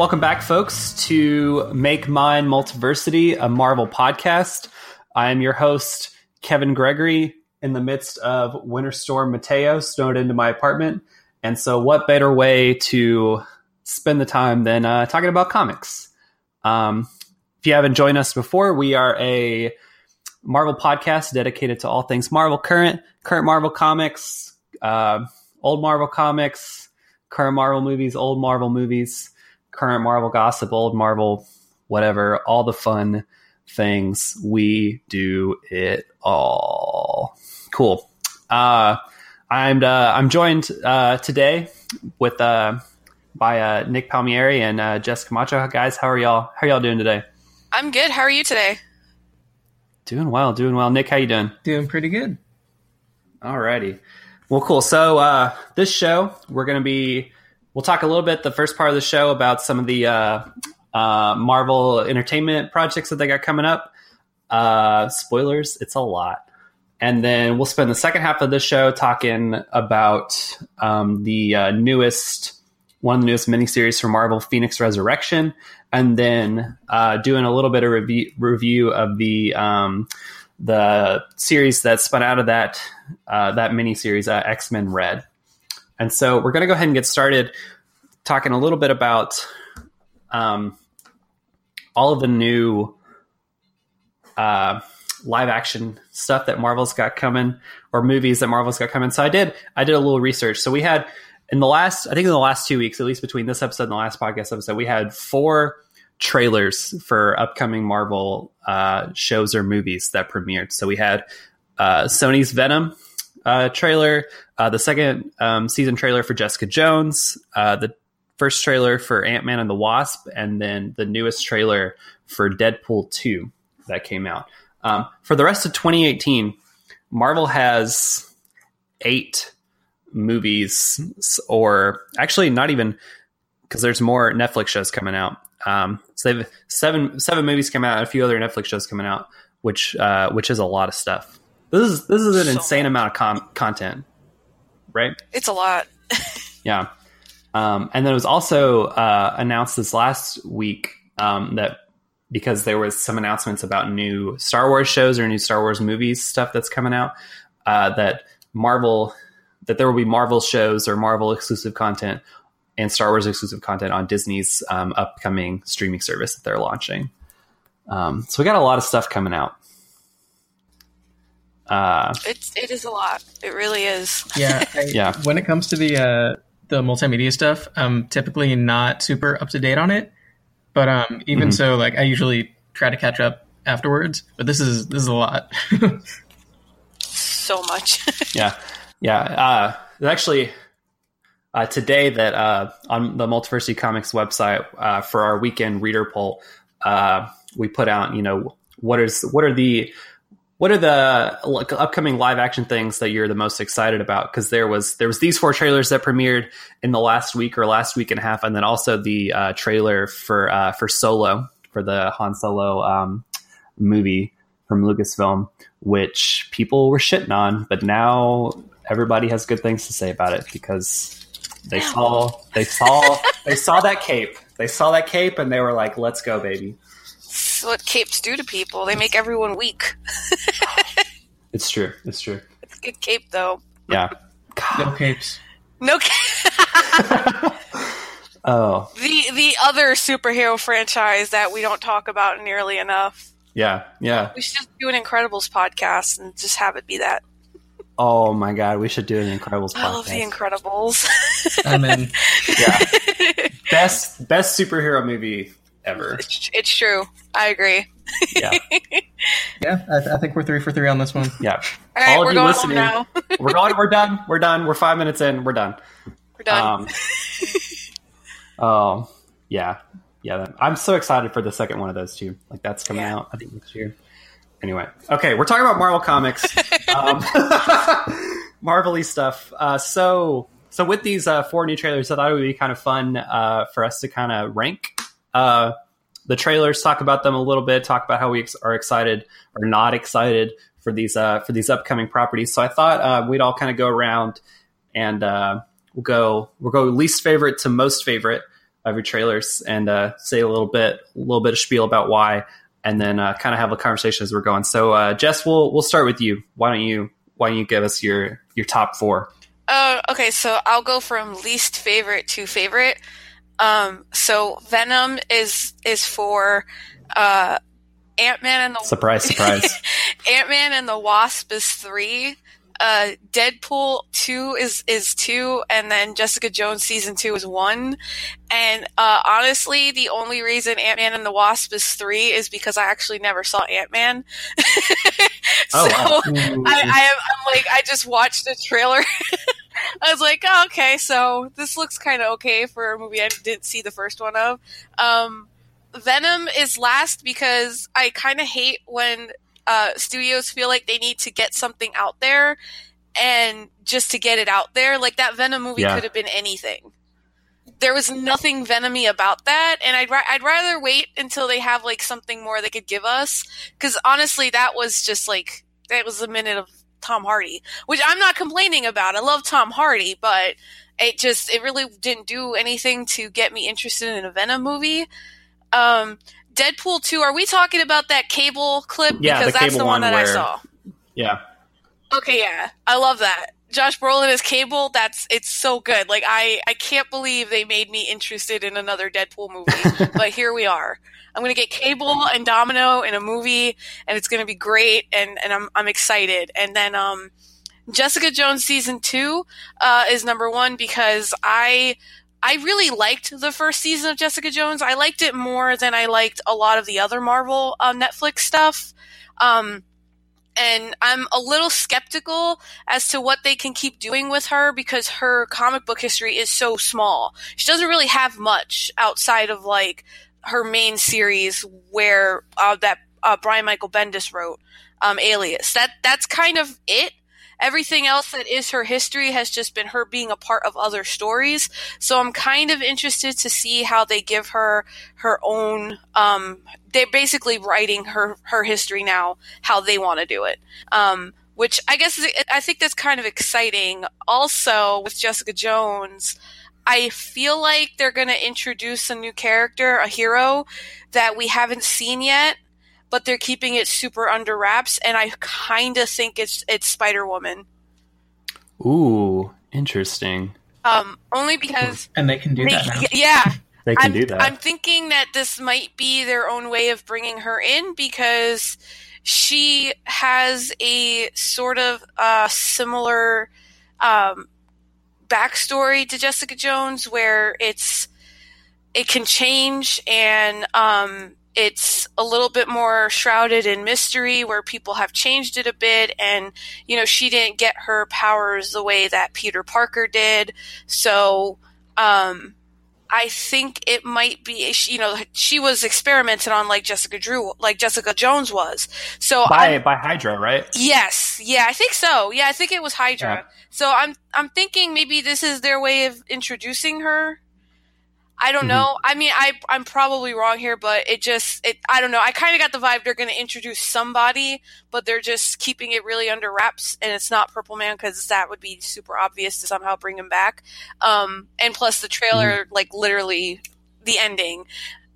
Welcome back, folks, to Make Mine Multiversity, a Marvel podcast. I am your host, Kevin Gregory, in the midst of Winter Storm Mateo snowed into my apartment. And so, what better way to spend the time than uh, talking about comics? Um, if you haven't joined us before, we are a Marvel podcast dedicated to all things Marvel current, current Marvel comics, uh, old Marvel comics, current Marvel movies, old Marvel movies, current Marvel gossip, old Marvel, whatever, all the fun things. We do it all. Cool. Uh, I'm uh, I'm joined uh, today with uh, by uh, Nick Palmieri and uh, Jessica Macho. Guys, how are y'all? How are y'all doing today? I'm good. How are you today? Doing well, doing well. Nick, how you doing? Doing pretty good. Alrighty. Well, cool. So uh, this show, we're going to be, we'll talk a little bit the first part of the show about some of the uh, uh, Marvel entertainment projects that they got coming up. Uh, spoilers, it's a lot. And then we'll spend the second half of the show talking about um, the uh, newest, one of the newest miniseries from Marvel, Phoenix Resurrection, and then uh, doing a little bit of review, review of the um, the series that spun out of that uh, that miniseries, uh, X Men Red. And so we're going to go ahead and get started talking a little bit about um, all of the new uh, live action stuff that Marvel's got coming, or movies that Marvel's got coming. So I did I did a little research. So we had in the last I think in the last two weeks, at least between this episode and the last podcast episode, we had four trailers for upcoming Marvel uh, shows or movies that premiered. So we had uh, Sony's Venom uh, trailer, uh, the second um, season trailer for Jessica Jones, uh, the first trailer for Ant Man and the Wasp, and then the newest trailer for Deadpool 2 that came out. Um, for the rest of 2018, Marvel has eight movies, or actually not even because there's more Netflix shows coming out. Um, so they've seven seven movies come out, a few other Netflix shows coming out, which uh, which is a lot of stuff. This is this is an So insane much. amount of com- content, right? It's a lot. Yeah. Um, and then it was also uh, announced this last week um, that because there was some announcements about new Star Wars shows or new Star Wars movies stuff that's coming out, uh, that Marvel that there will be Marvel shows or Marvel exclusive content and Star Wars exclusive content on Disney's um, upcoming streaming service that they're launching. Um, so we got a lot of stuff coming out. Uh, It's it is a lot. It really is. Yeah, I, Yeah. When it comes to the uh, the multimedia stuff, I'm typically not super up to date on it. But um, even Mhm. so, like I usually try to catch up afterwards. But this is this is a lot. So much. yeah, yeah. Uh, actually uh, today that uh, on the Multiversity Comics website uh, for our weekend reader poll, uh, we put out, you know, what is what are the what are the upcoming live action things that you're the most excited about? Because there was there was these four trailers that premiered in the last week or last week and a half, and then also the uh, trailer for uh, for Solo for the Han Solo um, movie from Lucasfilm, which people were shitting on, but now everybody has good things to say about it because they saw they saw they saw that cape. They saw that cape and they were like, "Let's go, baby." It's what capes do to people. They make everyone weak. It's true. It's true. It's a good cape though. Yeah. no capes. No ca- Oh, the the other superhero franchise that we don't talk about nearly enough. yeah, yeah. We should just do an Incredibles podcast and just have it be that. Oh my god, we should do an Incredibles I love the. Incredibles. I'm in. yeah, best best superhero movie ever. it's, it's true. I agree. Yeah, Yeah, I, th- I think we're three for three on this one. yeah. All right, All of we're you going listening- now. We're going. We're done. We're done. We're five minutes in. We're done. We're done. Um, oh yeah, yeah. I'm so excited for the second one of those two. Like that's coming Yeah. out, I think next year. Anyway, okay, we're talking about Marvel comics, um, Marvelly stuff. Uh, so, so with these uh, four new trailers, I thought it would be kind of fun uh, for us to kind of rank uh, the trailers, talk about them a little bit, talk about how we ex- are excited or not excited for these uh, for these upcoming properties. So I thought uh, we'd all kind of go around and uh, we'll go we'll go least favorite to most favorite of your trailers and uh, say a little bit, a little bit of spiel about why, and then uh, kind of have a conversation as we're going. So, uh, Jess, we'll we'll start with you. Why don't you Why don't you give us your your top four? Uh, okay, so I'll go from least favorite to favorite. Um, so Venom is is for uh, Ant Man and the surprise, surprise. Ant Man and the Wasp is three. Uh, Deadpool two is is two, and then Jessica Jones season two is one. And uh, honestly, the only reason Ant Man and the Wasp is three is because I actually never saw Ant Man. so Oh, wow. I, I am I'm like I just watched the trailer. I was like, oh, okay, so this looks kind of okay for a movie I didn't see the first one of. Um, Venom is last because I kind of hate when uh, studios feel like they need to get something out there and just to get it out there. Like that Venom movie Yeah. could have been anything. There was nothing venomy about that, and I'd ra- I'd rather wait until they have like something more they could give us. Because honestly, that was just like that was a minute of Tom Hardy, which I'm not complaining about. I love Tom Hardy, but it just it really didn't do anything to get me interested in a Venom movie. Um, Deadpool two. Are we talking about that cable clip? Yeah, because the that's the one one that I saw. yeah, Okay, yeah, I love that. Josh Brolin as Cable. That's it's so good. Like I, I can't believe they made me interested in another Deadpool movie, but here we are. I'm gonna get Cable and Domino in a movie, and it's gonna be great, and and I'm I'm excited. And then um, Jessica Jones season two uh, is number one because I. I really liked the first season of Jessica Jones. I liked it more than I liked a lot of the other Marvel uh, Netflix stuff. Um, and I'm a little skeptical as to what they can keep doing with her because her comic book history is so small. She doesn't really have much outside of like her main series where uh, that uh, Brian Michael Bendis wrote, um, Alias. That that's kind of it. Everything else that is her history has just been her being a part of other stories. So I'm kind of interested to see how they give her her own. Um, they're basically writing her her history now, how they want to do it. Um, which I guess is, I think that's kind of exciting. Also, with Jessica Jones, I feel like they're going to introduce a new character, a hero that we haven't seen yet, but they're keeping it super under wraps, and I kind of think it's it's Spider Woman. ooh, interesting. Um, only because and they can do that now. yeah, They can I'm, do that. I'm thinking that this might be their own way of bringing her in because she has a sort of uh, similar um, backstory to Jessica Jones, where it's it can change and um, it's a little bit more shrouded in mystery, where people have changed it a bit, and you know she didn't get her powers the way that Peter Parker did, so. Um, I think it might be, you know, she was experimented on like Jessica Drew, like Jessica Jones was. So by I'm- by Hydra, right? yes, yeah, I think so. Yeah, I think it was Hydra. Yeah. So I'm I'm thinking maybe this is their way of introducing her. I don't Mhm. know. I mean, I I'm probably wrong here, but it just it I don't know. I kind of got the vibe they're going to introduce somebody, but they're just keeping it really under wraps, and it's not Purple Man because that would be super obvious to somehow bring him back. Um, and plus the trailer, like literally the ending.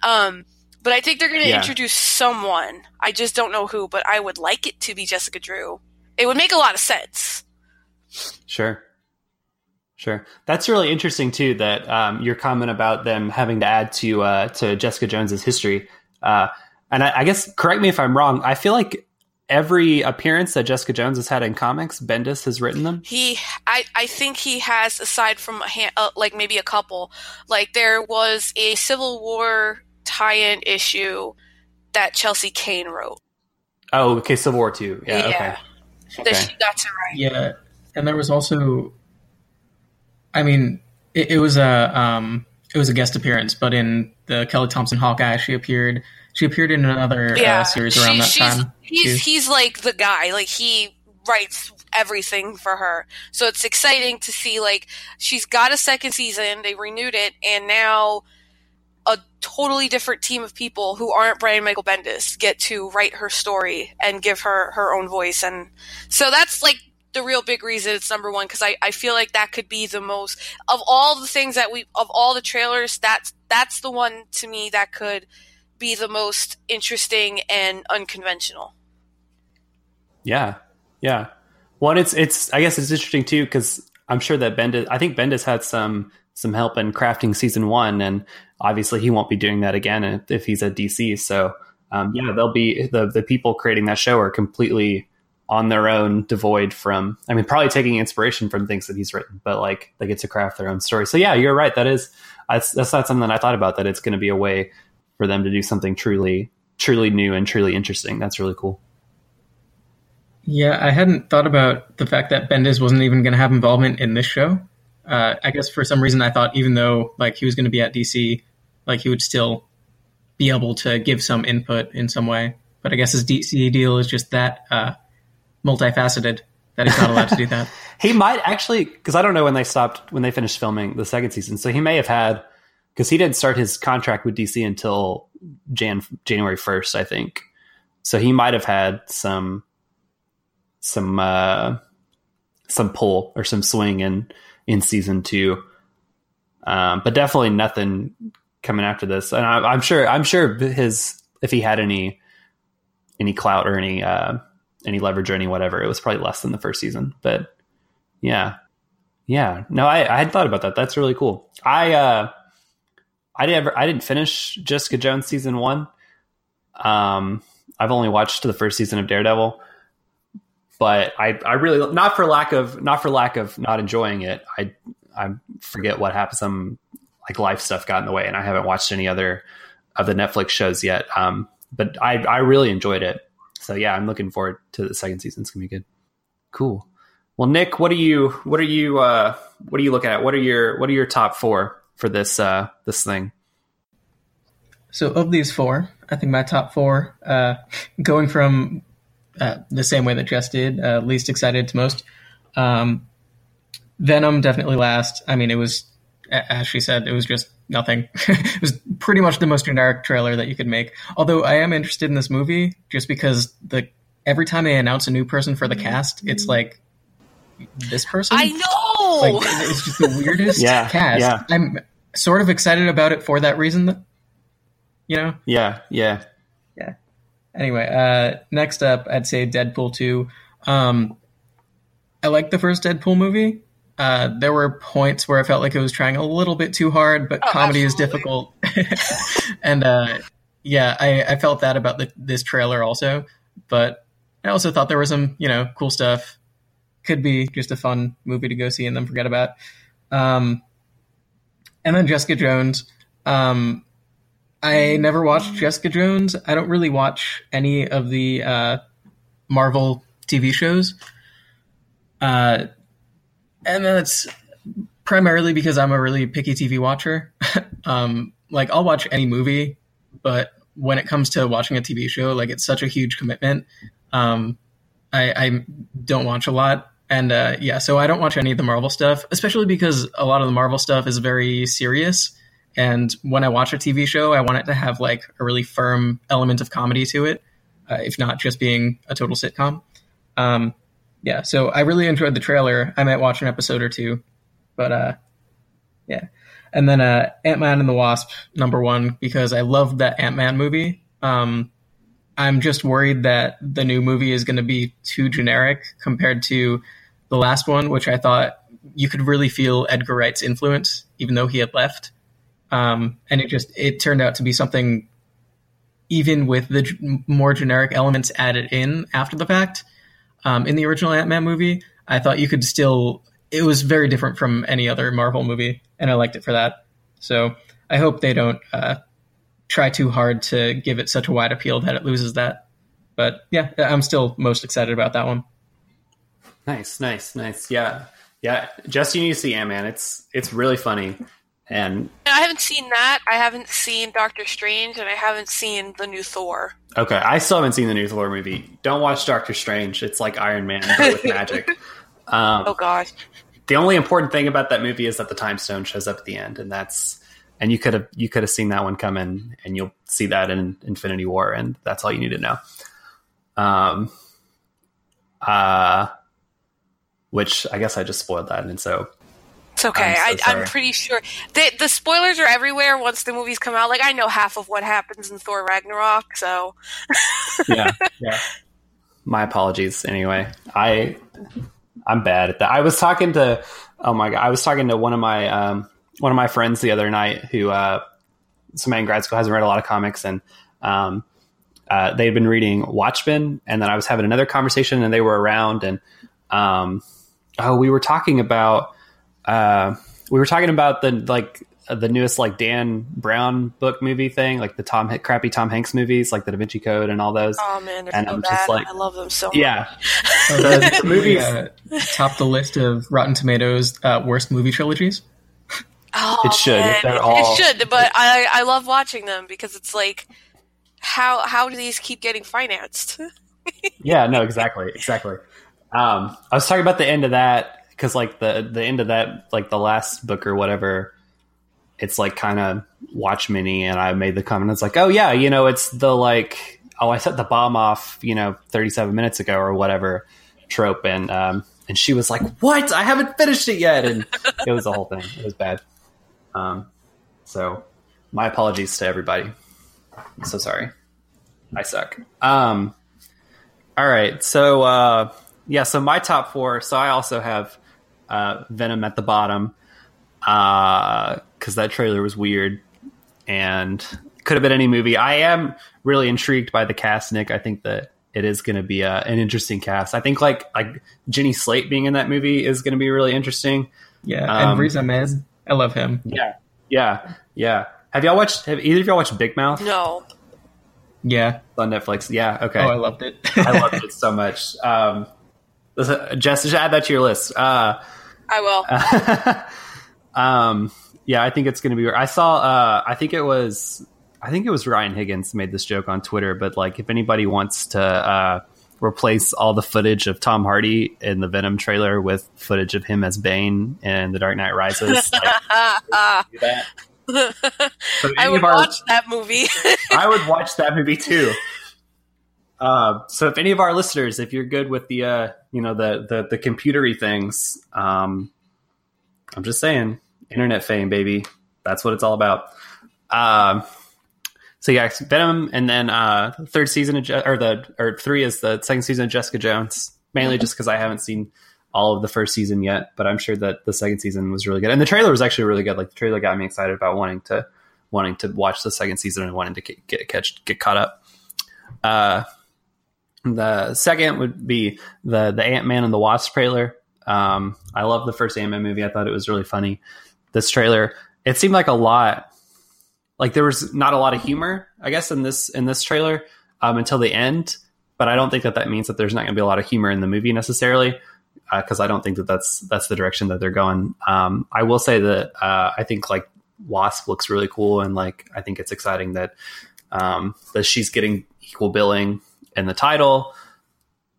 Um, but I think they're going to Yeah. introduce someone. I just don't know who, but I would like it to be Jessica Drew. It would make a lot of sense. Sure. Sure. That's really interesting too. That um, your comment about them having to add to uh, to Jessica Jones's history, uh, and I, I guess correct me if I'm wrong. I feel like every appearance that Jessica Jones has had in comics, Bendis has written them. He, I, I think he has, aside from a hand, uh, like maybe a couple, like there was a Civil War tie-in issue that Chelsea Cain wrote. Oh, okay. Civil War two. Yeah. Yeah. Okay. That Okay. she got to write. Yeah, and there was also, I mean, it, it was a um, it was a guest appearance, but in the Kelly Thompson Hawkeye, she appeared. She appeared in another Yeah, uh, series around She- that time. He's he's like the guy. Like he writes everything for her. So it's exciting to see. Like she's got a second season. They renewed it, and now a totally different team of people who aren't Brian Michael Bendis get to write her story and give her her own voice. And so that's like the real big reason it's number one because I, I feel like that could be the most of all the things that we of all the trailers that's that's the one to me that could be the most interesting and unconventional. Yeah, yeah. Well, it's it's I guess it's interesting too because I'm sure that Bendis I think Bendis had some some help in crafting season one, and obviously he won't be doing that again if he's at DC. So um, yeah, they'll be the the people creating that show are completely on their own, devoid from. I mean, probably taking inspiration from things that he's written, but like they get to craft their own story. So yeah, you're right. That is that's that's not something that I thought about. That it's going to be a way for them to do something truly truly new and truly interesting. That's really cool. Yeah, I hadn't thought about the fact that Bendis wasn't even going to have involvement in this show. Uh, I guess for some reason I thought even though like he was going to be at DC, like he would still be able to give some input in some way. But I guess his DC deal is just that uh, multifaceted that he's not allowed to do that. he might actually, because I don't know when they stopped when they finished filming the second season. So he may have had because he didn't start his contract with DC until Jan January first, I think. So he might have had some some uh, some pull or some swing in in season two, um, but definitely nothing coming after this. And I, I'm sure I'm sure his if he had any any clout or any uh, any leverage or any whatever, it was probably less than the first season. But yeah, yeah. No, I, I had thought about that. That's really cool. I uh, I didn't I didn't finish Jessica Jones season one. Um, I've only watched the first season of Daredevil, but I I really not for lack of not for lack of not enjoying it. I I forget what happened. Some like life stuff got in the way, and I haven't watched any other of the Netflix shows yet. Um, but I I really enjoyed it. So yeah, I'm looking forward to the second season. It's gonna be good. Cool. Well, Nick, what are you what are you uh, what are you looking at? What are your what are your top four for this uh, this thing? So of these four, I think my top four, uh, going from uh, the same way that Jess did, uh, least excited to most. Um, Venom definitely last. I mean, it was as she said, it was just nothing. it was pretty much the most generic trailer that you could make. Although I am interested in this movie just because the every time they announce a new person for the cast, it's like this person. I know. Like, it's just the weirdest yeah, cast. Yeah. I'm sort of excited about it for that reason. That, you know. Yeah. Yeah. Yeah. Anyway, uh, next up, I'd say Deadpool two. Um, I like the first Deadpool movie. Uh, there were points where I felt like it was trying a little bit too hard, but Oh, comedy absolutely. is difficult. and uh, yeah, I, I felt that about the, this trailer also. But I also thought there was some, you know, cool stuff. Could be just a fun movie to go see and then forget about. Um, and then Jessica Jones. Um, I never watched Jessica Jones. I don't really watch any of the uh, Marvel TV shows. Uh, and that's primarily because I'm a really picky TV watcher. um, like I'll watch any movie, but when it comes to watching a TV show, like it's such a huge commitment. Um, I, I don't watch a lot, and uh, yeah, so I don't watch any of the Marvel stuff, especially because a lot of the Marvel stuff is very serious. And when I watch a TV show, I want it to have like a really firm element of comedy to it, uh, if not just being a total sitcom. Um, yeah, so I really enjoyed the trailer. I might watch an episode or two, but uh, yeah. And then uh, Ant Man and the Wasp number one because I loved that Ant Man movie. Um, I'm just worried that the new movie is going to be too generic compared to the last one, which I thought you could really feel Edgar Wright's influence, even though he had left. Um, and it just it turned out to be something, even with the more generic elements added in after the fact. Um, in the original Ant Man movie, I thought you could still. It was very different from any other Marvel movie, and I liked it for that. So I hope they don't uh, try too hard to give it such a wide appeal that it loses that. But yeah, I'm still most excited about that one. Nice, nice, nice. Yeah, yeah. Just you need to see Ant Man. It's it's really funny, and I haven't seen that. I haven't seen Doctor Strange, and I haven't seen the new Thor. okay. I still haven't seen the new Thor movie. Don't watch Doctor Strange. It's like Iron Man but with magic. Um, Oh gosh. the only important thing about that movie is that the time stone shows up at the end, and that's and you could have you could have seen that one coming, and you'll see that in Infinity War, and that's all you need to know. Um. Uh. which I guess I just spoiled that, and so It's okay. I'm so I, I'm pretty sure the the spoilers are everywhere once the movies come out. Like I know half of what happens in Thor Ragnarok, so yeah, yeah. My apologies. Anyway, I I'm bad at that. I was talking to oh my god, I was talking to one of my um, one of my friends the other night who uh, somebody in grad school hasn't read a lot of comics and um, uh, they had been reading Watchmen, and then I was having another conversation, and they were around, and um, oh, we were talking about uh, we were talking about the like uh, the newest like Dan Brown book movie thing, like the Tom crappy Tom Hanks movies, like the Da Vinci Code and all those. oh man, And so I'm bad. just like- I love them so much. Yeah, Oh, The the movies- movie uh, topped the list of Rotten Tomatoes uh, worst movie trilogies. Oh, It should. They're It- all- It should, but I I love watching them because it's like how how do these keep getting financed? yeah, no, exactly, exactly. Um, I was talking about the end of that because, like the the end of that, like the last book or whatever, it's like kind of Watchmen-y, and I made the comment. It's like, oh yeah, you know, it's the like, oh, I set the bomb off, you know, thirty seven minutes ago or whatever trope, and um, and she was like, what? I haven't finished it yet, and it was the whole thing. It was bad. Um, so my apologies to everybody. I'm so sorry. I suck. Um, all right. So, uh, yeah, so my top four. So I also have uh, Venom at the bottom because that trailer was weird and could have been any movie. I am really intrigued by the cast, Nick. I think that it is going to be a, an interesting cast. I think like like Jenny Slate being in that movie is going to be really interesting. Yeah, Um, and Riz Ahmed, I love him. Yeah, yeah, yeah. Have y'all watched? Have either of y'all watched Big Mouth No, Yeah, on Netflix? Yeah. Okay. oh, I loved it. I loved it so much. Um, listen, Jess, just add that to your list. Uh, I will. um, yeah, I think it's going to be. I saw. Uh, I think it was. I think it was Ryan Higgins made this joke on Twitter. But like, if anybody wants to uh, replace all the footage of Tom Hardy in the Venom trailer with footage of him as Bane in The Dark Knight Rises, like, do that. So I would of our- watch that movie. I would watch that movie too. Uh, so if any of our listeners, if you're good with the uh, you know the the the computery things, um, I'm just saying, internet fame, baby. That's what it's all about. Um, so yeah, Venom, and then uh, third season of Je- or the or three is the second season of Jessica Jones. Mainly just because I haven't seen all of the first season yet, but I'm sure that the second season was really good, and the trailer was actually really good. Like the trailer got me excited about wanting to wanting to watch the second season and wanting to get get, catch, get caught up. Uh, the second would be the the Ant Man and the Wasp trailer. Um, I love the first Ant Man movie. I thought it was really funny. This trailer, it seemed like a lot. Like there was not a lot of humor, I guess, in this in this trailer um, until the end. But I don't think that that means that there's not going to be a lot of humor in the movie necessarily, because I don't think that that's that's the direction that they're going. Um, I will say that uh, I think like Wasp looks really cool, and like I think it's exciting that um, that she's getting equal billing in the title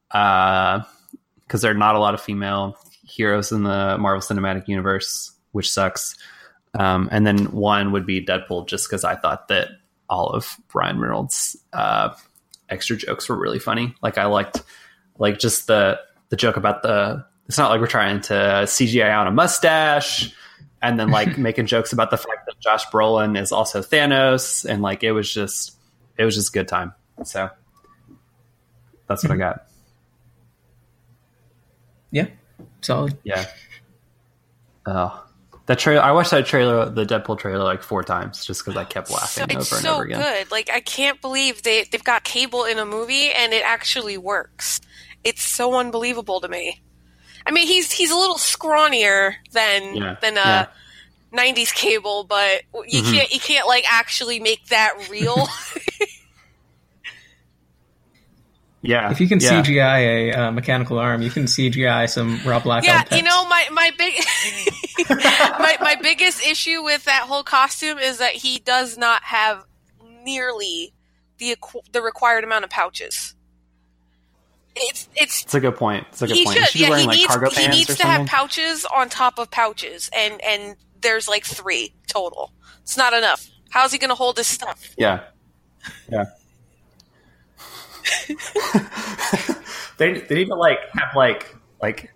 because there are not a lot of female heroes in the Marvel Cinematic Universe, which sucks. Um, and then one would be Deadpool, just because I thought that all of Ryan Reynolds' uh, extra jokes were really funny. Like I liked, like just the the joke about the. It's not like we're trying to CGI out a mustache, and then like making jokes about the fact that Josh Brolin is also Thanos, and like it was just, it was just a good time. So that's what I got. yeah, solid. Yeah. Oh, that trailer! I watched that trailer, the Deadpool trailer, like four times, just because I kept laughing it's over and so over again. good. Like I can't believe they they've got cable in a movie and it actually works. It's so unbelievable to me. I mean, he's he's a little scrawnier than Yeah, than yeah. uh, '90s cable, but you Mhm. can't you can't like actually make that real. Yeah, If you can yeah. CGI a uh, mechanical arm, you can CGI some Rob Black. yeah, pecs. you know my my big my my biggest issue with that whole costume is that he does not have nearly the the required amount of pouches. It's it's It's a good point. It's a good he point. should. Should be Yeah, wearing he like needs cargo he pants needs or to have pouches on top of pouches, and and there's like three total. It's not enough. How's he going to hold his stuff? yeah, yeah. they they need to like have like like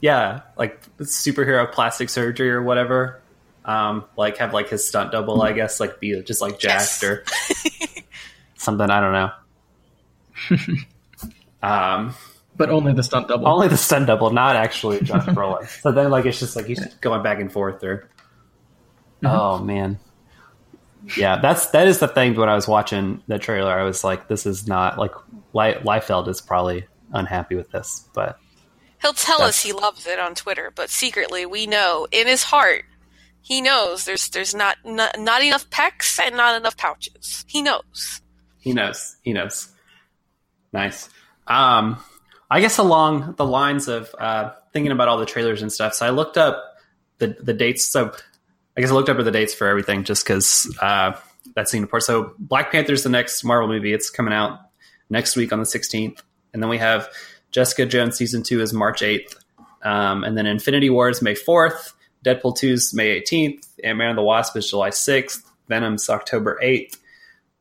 yeah, like superhero plastic surgery or whatever. Um, like have like his stunt double, I guess, like be just like jacked Yes. or something. I don't know. um, but only the stunt double. only the stunt double, not actually Josh Brolin. so then, like, it's just like he's going back and forth. Or oh man, yeah, that's that is the thing. When I was watching the trailer, I was like, this is not like Lie- Liefeld is probably unhappy with this, but He'll tell us he loves it on Twitter, but secretly we know in his heart he knows there's there's not not, not enough pecs and not enough pouches. He knows. he knows. He knows. Nice. Um, I guess along the lines of uh, thinking about all the trailers and stuff. So I looked up the the dates. So I guess I looked up at the dates for everything just because uh, that seemed important. So Black Panther's the next Marvel movie. It's coming out next week on the 16th, and then we have Jessica Jones season two is March 8th, um, and then Infinity War is May 4th. Deadpool 2 is May 18th. Ant Man and the Wasp is July 6th. Venom's October 8th.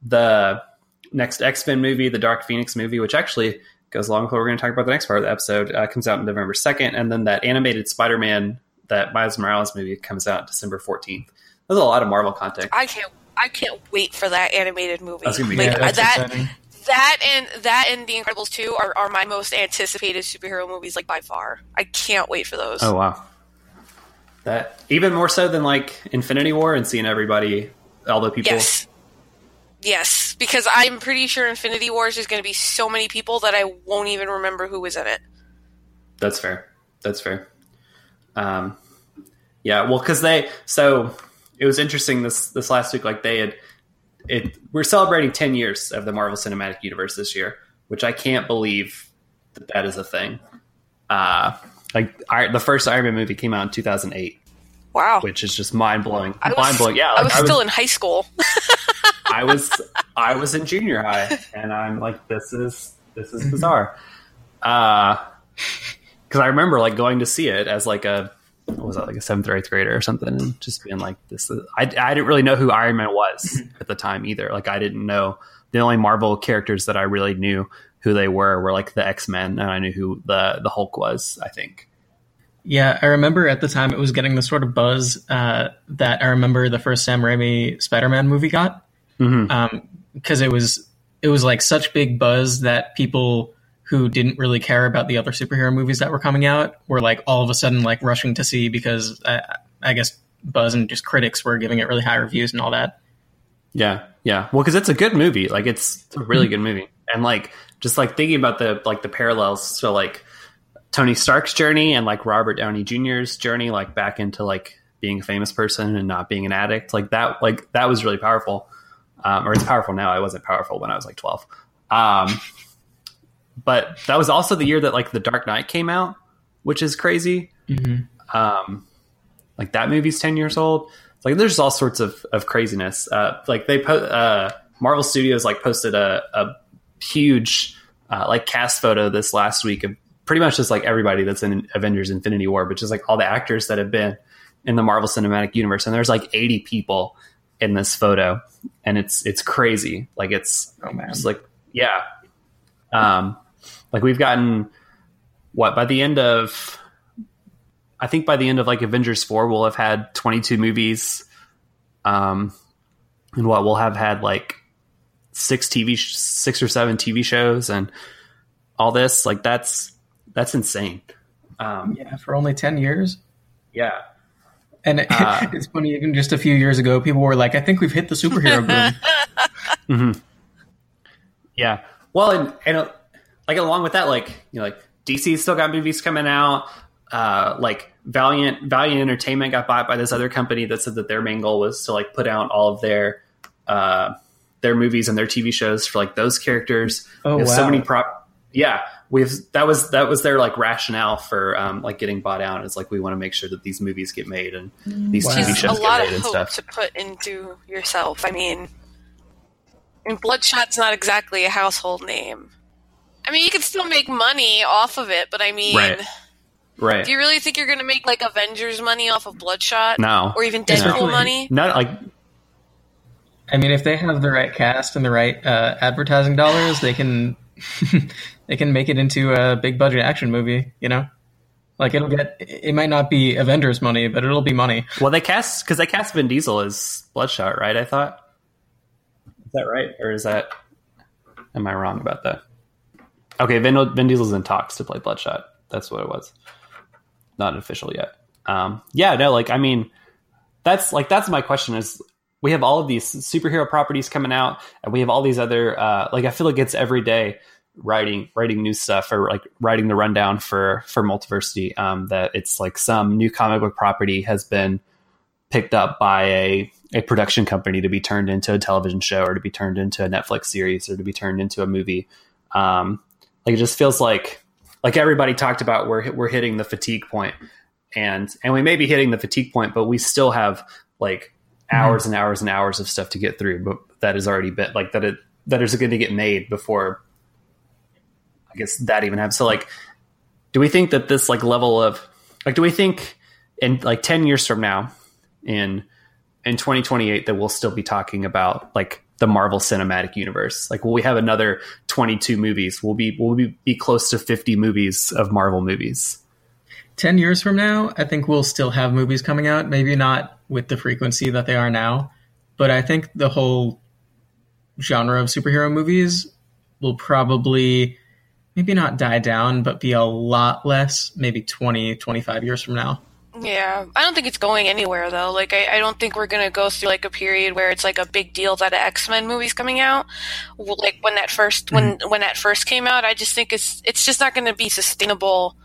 The next X Men movie, the Dark Phoenix movie, which actually goes along with what we're going to talk about the next part of the episode, uh, comes out November 2nd. And then that animated Spider Man, that Miles Morales movie, comes out December 14th. There's a lot of Marvel content. I can't I can't wait for that animated movie. That's gonna be like yeah, that exciting. that and that and The Incredibles 2 are, are my most anticipated superhero movies like by far. I can't wait for those. Oh, wow. That even more so than like Infinity War and seeing everybody, all the people. Yes. Yes, because I'm pretty sure Infinity Wars is going to be so many people that I won't even remember who was in it. That's fair. That's fair. Um, yeah, well, because they so it was interesting this this last week. Like they had it. We're celebrating ten years of the Marvel Cinematic Universe this year, which I can't believe that that is a thing. Uh, like I, the first Iron Man movie came out in two thousand eight, Wow. which is just mind blowing. I was, Mind blowing. Yeah, I like, was still in high school. I was I was in junior high, and I'm like, this is this is bizarre. Because I remember like going to see it as like a what was that like a seventh or eighth grader or something, and just being like, this is. I I didn't really know who Iron Man was mm-hmm. at the time either. Like I didn't know the only Marvel characters that I really knew who they were were like the X Men, and I knew who the the Hulk was. I think. Yeah, I remember at the time it was getting the sort of buzz uh, that I remember the first Sam Raimi Spider-Man movie got, mm-hmm. um, because it was it was like such big buzz that people who didn't really care about the other superhero movies that were coming out were like all of a sudden like rushing to see because I, I guess buzz and just critics were giving it really high reviews and all that. Yeah, yeah. Well, because it's a good movie. Like it's, it's a really good movie, and like just like thinking about the like the parallels. So like Tony Stark's journey and like Robert Downey Jr.'s journey, like back into like being a famous person and not being an addict. Like that, like that was really powerful. Um, or it's powerful now. I wasn't powerful when I was like twelve. Um, but that was also the year that like The Dark Knight came out, which is crazy. Um, like that movie's 10 years old. Like there's all sorts of, of craziness. Uh, like they po- uh, Marvel Studios like posted a, a huge uh, like cast photo this last week of pretty much just like everybody that's in Avengers Infinity War, but just like all the actors that have been in the Marvel Cinematic Universe. And there's like 80 people in this photo and it's, it's crazy. Like it's, Oh man, it's like, yeah. Um, like we've gotten what by the end of, I think by the end of like Avengers 4, we'll have had 22 movies. Um, and what we'll have had like six TV, sh- six or seven TV shows and all this. Like that's, that's insane. Um, yeah, for only ten years. yeah. And it, Uh, it's funny, even just a few years ago, people were like, "I think we've hit the superhero boom." mm-hmm. Yeah. Well, and, and like along with that, like you know, like DC's still got movies coming out. Uh, like Valiant, Valiant Entertainment got bought by this other company that said that their main goal was to like put out all of their uh, their movies and their TV shows for like those characters. Oh, We have so many prop. Yeah, we've that was that was their like rationale for um, like getting bought out. Is like we want to make sure that these movies get made and these Wow. TV shows a get lot made of and hope stuff. to put into yourself. I mean, and Bloodshot's not exactly a household name. I mean, you can still make money off of it, but I mean, Right. Right? do you really think you're going to make like Avengers money off of Bloodshot? no, Or even Especially- Deadpool money? No, not like I mean, if they have the right cast and the right uh, advertising dollars, they can they can make it into a big budget action movie. You know, Like it'll get it might not be Avengers money, but it'll be money. Well, they cast because they cast Vin Diesel as Bloodshot, right? I thought. Is that right, or is that? Am I wrong about that? Okay, Vin, Vin Diesel's in talks to play Bloodshot. That's what it was. Not official yet. Um, yeah, no, like I mean, that's like that's my question is we have all of these superhero properties coming out, and we have all these other uh, like I feel like it's every day writing writing new stuff or like writing the rundown for for multiversity um, that it's like some new comic book property has been picked up by a a production company to be turned into a television show or to be turned into a Netflix series or to be turned into a movie. Um, like it just feels like like everybody talked about we're we're hitting the fatigue point and and we may be hitting the fatigue point but we still have like hours mm-hmm. and hours and hours of stuff to get through but that has already been like that it that is going to get made before i guess that even happens so like do we think that this like level of like do we think in like 10 years from now in in 2028 that we'll still be talking about like the Marvel Cinematic Universe? Like, will we have another 22 movies? We'll be will we be close to 50 movies of Marvel movies? 10 years from now, I think we'll still have movies coming out. Maybe not with the frequency that they are now, but I think the whole genre of superhero movies will probably maybe not die down, but be a lot less, maybe 20, 25 years from now. Yeah, I don't think it's going anywhere though. Like, I, I don't think we're gonna go through like a period where it's like a big deal that an X Men movie's coming out. Like when that 1st when mm-hmm. when that first came out, I just think it's it's just not gonna be sustainable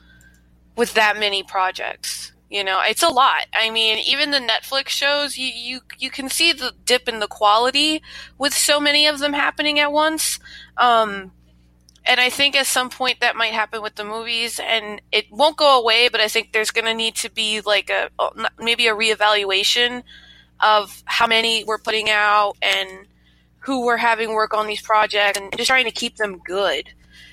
with that many projects. You know, it's a lot. I mean, even the Netflix shows, you you you can see the dip in the quality with so many of them happening at once. Um, and I think at some point that might happen with the movies, and it won't go away. But I think there's going to need to be like a maybe a reevaluation of how many we're putting out and who we're having work on these projects, and just trying to keep them good.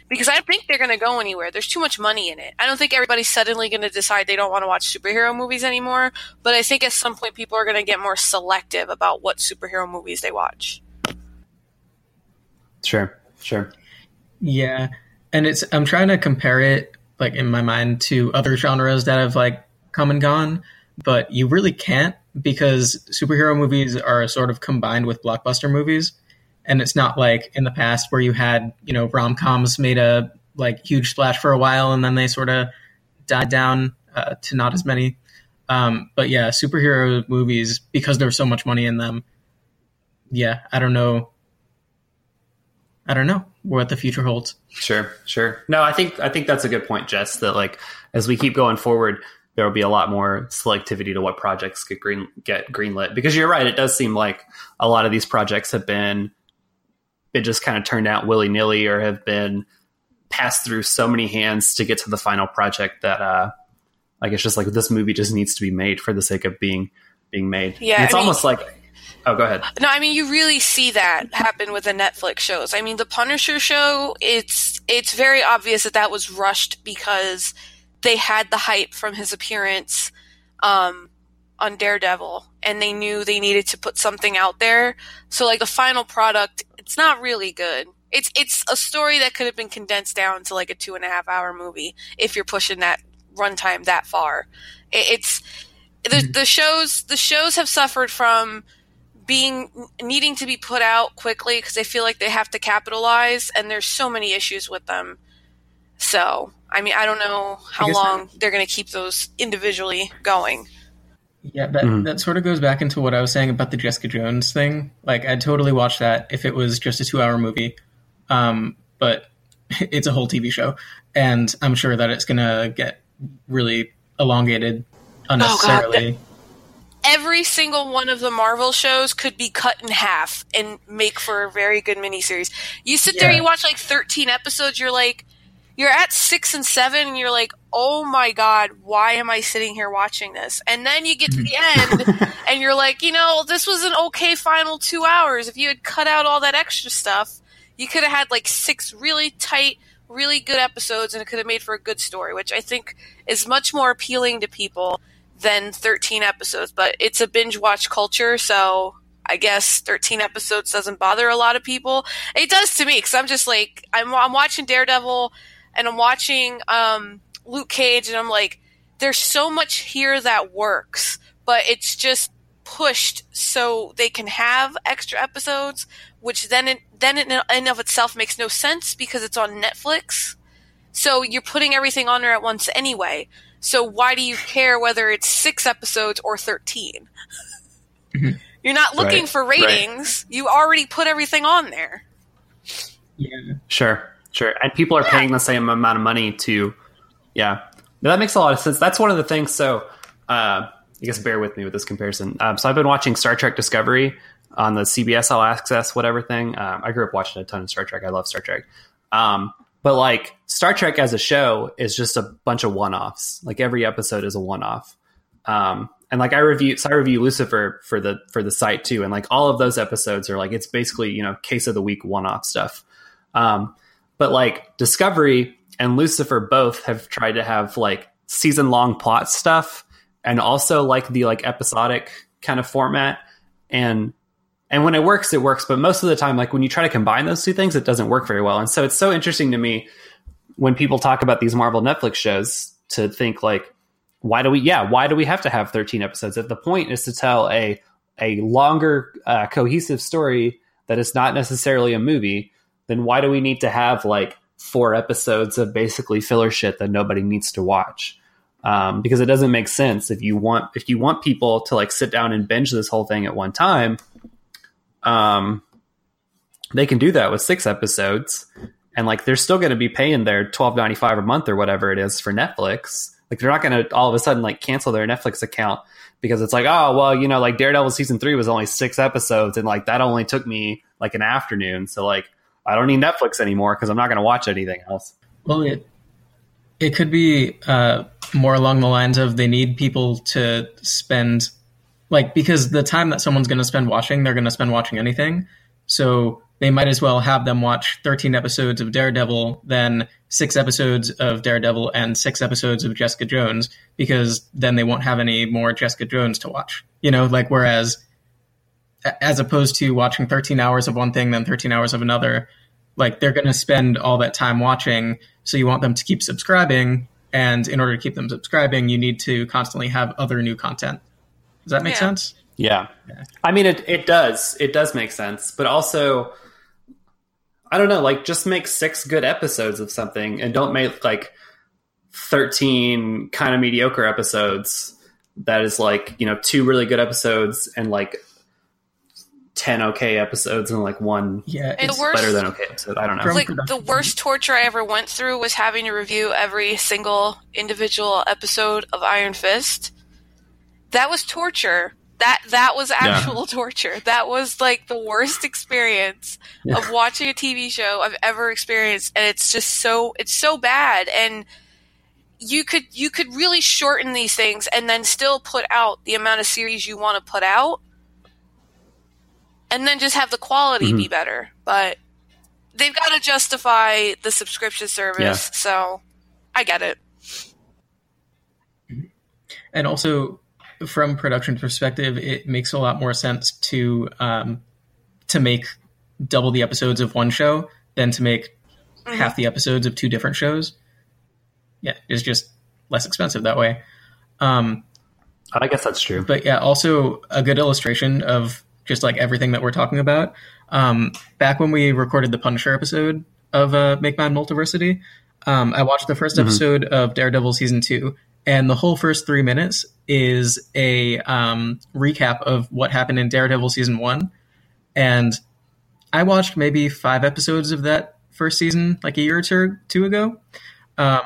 Because I don't think they're going to go anywhere. There's too much money in it. I don't think everybody's suddenly going to decide they don't want to watch superhero movies anymore. But I think at some point people are going to get more selective about what superhero movies they watch. Sure, sure. Yeah, and it's I'm trying to compare it like in my mind to other genres that have like come and gone, but you really can't because superhero movies are sort of combined with blockbuster movies, and it's not like in the past where you had you know rom coms made a like huge splash for a while and then they sort of died down uh, to not as many. Um, but yeah, superhero movies because there's so much money in them. Yeah, I don't know I don't know what the future holds. Sure, sure. No, I think I think that's a good point, Jess. That like as we keep going forward, there will be a lot more selectivity to what projects get green get greenlit. Because you're right, it does seem like a lot of these projects have been it just kind of turned out willy nilly or have been passed through so many hands to get to the final project that uh like it's just like this movie just needs to be made for the sake of being being made. Yeah, and it's I almost mean, like Oh, go ahead. No, I mean you really see that happen with the Netflix shows. I mean, the Punisher show, it's it's very obvious that that was rushed because they had the hype from his appearance um, on Daredevil, and they knew they needed to put something out there. So, like the final product, it's not really good. It's it's a story that could have been condensed down to like a two and a half hour movie if you're pushing that runtime that far. it's the, mm-hmm. the shows the shows have suffered from being needing to be put out quickly because they feel like they have to capitalize, and there's so many issues with them. So, I mean, I don't know how long they're going to keep those individually going. Yeah, that mm-hmm. that sort of goes back into what I was saying about the Jessica Jones thing. Like, I'd totally watch that if it was just a two-hour movie, um, but it's a whole TV show, and I'm sure that it's going to get really elongated unnecessarily. Oh God, every single one of the Marvel shows could be cut in half and make for a very good miniseries. You sit yeah. there, you watch like 13 episodes, you're like, you're at six and seven, and you're like, oh my god, why am I sitting here watching this? And then you get to the end, and you're like, you know, this was an okay final two hours. If you had cut out all that extra stuff, you could have had like six really tight, really good episodes, and it could have made for a good story, which I think is much more appealing to people than 13 episodes, but it's a binge watch culture, so I guess 13 episodes doesn't bother a lot of people. It does to me because I'm just like I'm, I'm watching Daredevil and I'm watching um, Luke Cage and I'm like, there's so much here that works, but it's just pushed so they can have extra episodes, which then it, then in and of itself makes no sense because it's on Netflix. So you're putting everything on there at once anyway. So why do you care whether it's six episodes or 13? Mhm. You're not looking Right, for right. ratings. You already put everything on there. Yeah. Sure, sure. And people are paying the same amount of money to, yeah. No, that makes a lot of sense. That's one of the things. So, uh, I guess bear with me with this comparison. Um, so I've been watching Star Trek Discovery on the CBS All Access whatever thing. Um, I grew up watching a ton of Star Trek. I love Star Trek. Um, but like Star Trek as a show is just a bunch of one-offs. Like every episode is a one-off. Um, and like I review, so I review Lucifer for the for the site too, and like all of those episodes are like it's basically you know case of the week one-off stuff. Um, but like Discovery and Lucifer both have tried to have like season long plot stuff and also like the like episodic kind of format and and when it works it works. But most of the time like when you try to combine those two things it doesn't work very well. And so it's so interesting to me when people talk about these Marvel Netflix shows to think like why do we yeah why do we have to have 13 episodes? If the point is to tell a a longer uh, cohesive story that is not necessarily a movie then why do we need to have like four episodes of basically filler shit that nobody needs to watch? Um, because it doesn't make sense if you want if you want people to like sit down and binge this whole thing at one time um, they can do that with six episodes and like they're still going to be paying their 12.95 a month or whatever it is for netflix. Like they're not going to all of a sudden like cancel their netflix account because it's like oh well you know like daredevil season three was only six episodes and like that only took me like an afternoon so like i don't need netflix anymore because i'm not going to watch anything else. Well, it it could be uh, more along the lines of they need people to spend like because the time that someone's going to spend watching, they're going to spend watching anything. So they might as well have them watch 13 episodes of Daredevil, then six episodes of Daredevil, and six episodes of Jessica Jones, because then they won't have any more Jessica Jones to watch. You know, like whereas as opposed to watching 13 hours of one thing, then 13 hours of another, like they're going to spend all that time watching. So you want them to keep subscribing. And in order to keep them subscribing, you need to constantly have other new content. Does that make Yeah. sense? Yeah. I mean, it, it does. It does make sense. But also, I don't know, like, just make six good episodes of something and don't make like 13 kind of mediocre episodes that is like, you know, two really good episodes and like 10 okay episodes and like one Yeah. And it's- the worst- better than okay episode. I don't know. Like the worst torture I ever went through was having to review every single individual episode of Iron Fist. That was torture. That that was actual torture. That was like the worst experience Yeah. of watching a TV show I've ever experienced and it's just so it's so bad and you could you could really shorten these things and then still put out the amount of series you want to put out and then just have the quality be mm-hmm. better but they've got to justify the subscription service Yeah. so i get it and also from production perspective, it makes a lot more sense to um, to make double the episodes of one show than to make half the episodes of two different shows. Yeah, it's just less expensive that way. Um, I guess that's true. but yeah, also a good illustration of just like everything that we're talking about. Um, back when we recorded the Punisher episode of uh, Make Mine Multiversity, um, I watched the 1st episode of Daredevil season two, and the whole first three minutes is a um, recap of what happened in Daredevil season one. And I watched maybe five episodes of that first season like a year or two, two ago. Um,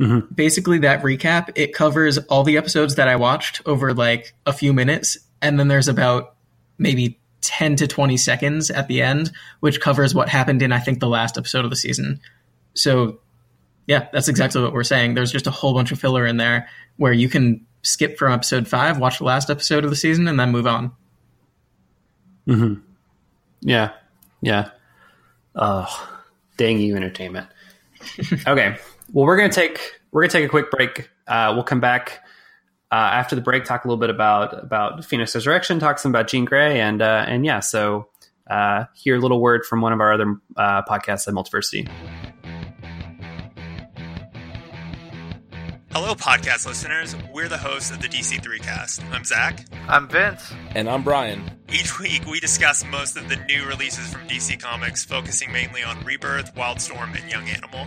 Mhm. Basically, that recap it covers all the episodes that I watched over like a few minutes, and then there's about maybe 10 to 20 seconds at the end, which covers what happened in I think the last episode of the season. So, yeah, that's exactly what we're saying. There's just a whole bunch of filler in there where you can skip from episode five, watch the last episode of the season, and then move on. hmm Yeah. Yeah. Oh, dang you, entertainment. okay. Well, we're gonna take we're gonna take a quick break. Uh, we'll come back uh, after the break. Talk a little bit about about Phoenix Resurrection. Talk some about Jean Grey, and uh, and yeah. So uh, hear a little word from one of our other uh, podcasts at Multiversity. Hello, podcast listeners. We're the hosts of the DC3 cast. I'm Zach. I'm Vince. And I'm Brian. Each week, we discuss most of the new releases from DC Comics, focusing mainly on Rebirth, Wildstorm, and Young Animal.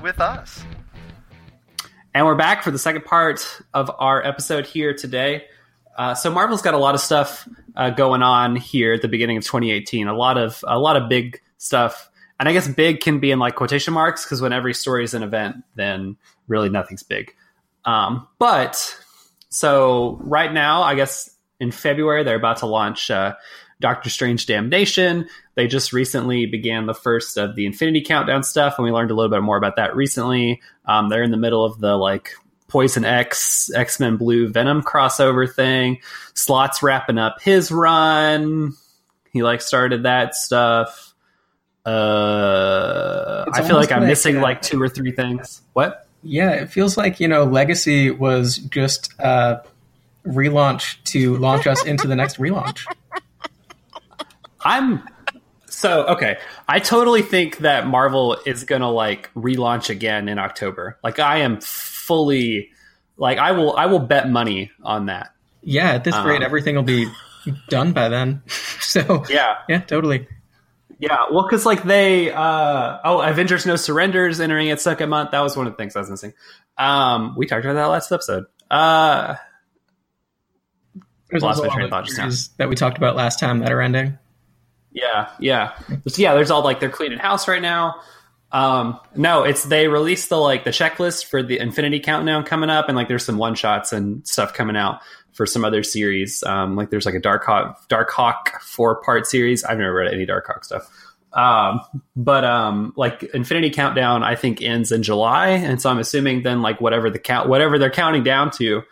with us. And we're back for the second part of our episode here today. Uh, so Marvel's got a lot of stuff uh, going on here at the beginning of 2018. A lot of a lot of big stuff, and I guess big can be in like quotation marks because when every story is an event, then really nothing's big. Um, but so right now, I guess in February they're about to launch uh, Doctor Strange Damnation. They just recently began the first of the Infinity Countdown stuff, and we learned a little bit more about that recently. Um, they're in the middle of the like Poison X, X Men Blue Venom crossover thing. Slott's wrapping up his run. He like started that stuff. Uh, It's I feel like I'm like, missing uh, like two or three things. What? Yeah, it feels like, you know, Legacy was just a relaunch to launch us into the next relaunch. I'm so okay. I totally think that Marvel is gonna like relaunch again in October. Like I am fully like I will I will bet money on that. Yeah, at this rate, Um, everything will be done by then. So, Yeah, yeah, totally. yeah. Well, because like they uh oh Avengers No Surrenders entering its second month. That was one of the things I was missing. Um, we talked about that last episode. Uh, There's Lost also my train of thought just now. that we talked about last time that are ending. Yeah, yeah, yeah. There's all like they're cleaning house right now. Um, no, it's they released the like the checklist for the Infinity Countdown coming up, and like there's some one shots and stuff coming out for some other series. Um, like there's like a Darkhawk Dark Hawk four part series. I've never read any Darkhawk stuff. Um, but um, like Infinity Countdown, I think ends in July, and so I'm assuming then like whatever the count whatever they're counting down to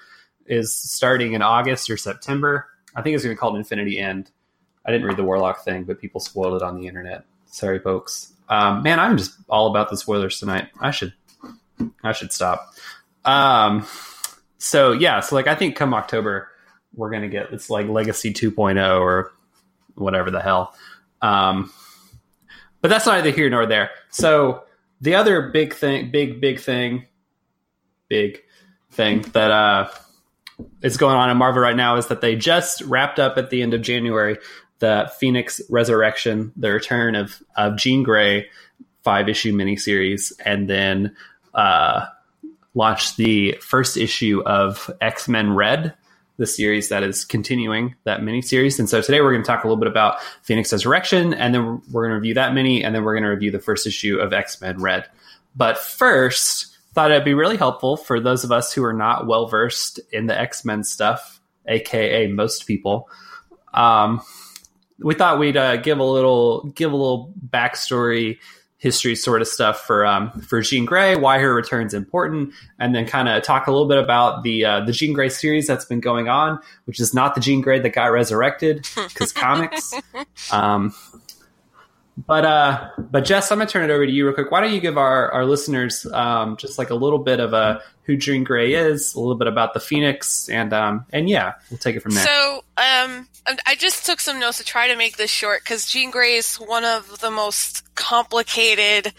is starting in August or September. I think it's going to be called Infinity End. I didn't read the Warlock thing, but people spoiled it on the internet. Sorry, folks. Um, man, I'm just all about the spoilers tonight. I should, I should stop. Um, so yeah, so like I think come October we're gonna get it's like Legacy 2.0 or whatever the hell. Um, but that's neither here nor there. So the other big thing, big big thing, big thing that uh, is going on in Marvel right now is that they just wrapped up at the end of January the Phoenix Resurrection, the return of of Jean Grey five issue miniseries, and then uh, launched the first issue of X Men Red, the series that is continuing that miniseries. And so today we're going to talk a little bit about Phoenix Resurrection, and then we're going to review that mini, and then we're going to review the first issue of X Men Red. But first, thought it'd be really helpful for those of us who are not well versed in the X Men stuff, aka most people. Um, we thought we'd uh, give a little give a little backstory history sort of stuff for um, for Jean Grey, why her return's important, and then kind of talk a little bit about the uh, the Jean Grey series that's been going on, which is not the Jean Grey that got resurrected because comics. Um, but uh, but Jess, I'm gonna turn it over to you real quick. Why don't you give our our listeners um, just like a little bit of a who Jean Grey is, a little bit about the Phoenix, and um, and yeah, we'll take it from there. So, um, I just took some notes to try to make this short because Jean Grey is one of the most complicated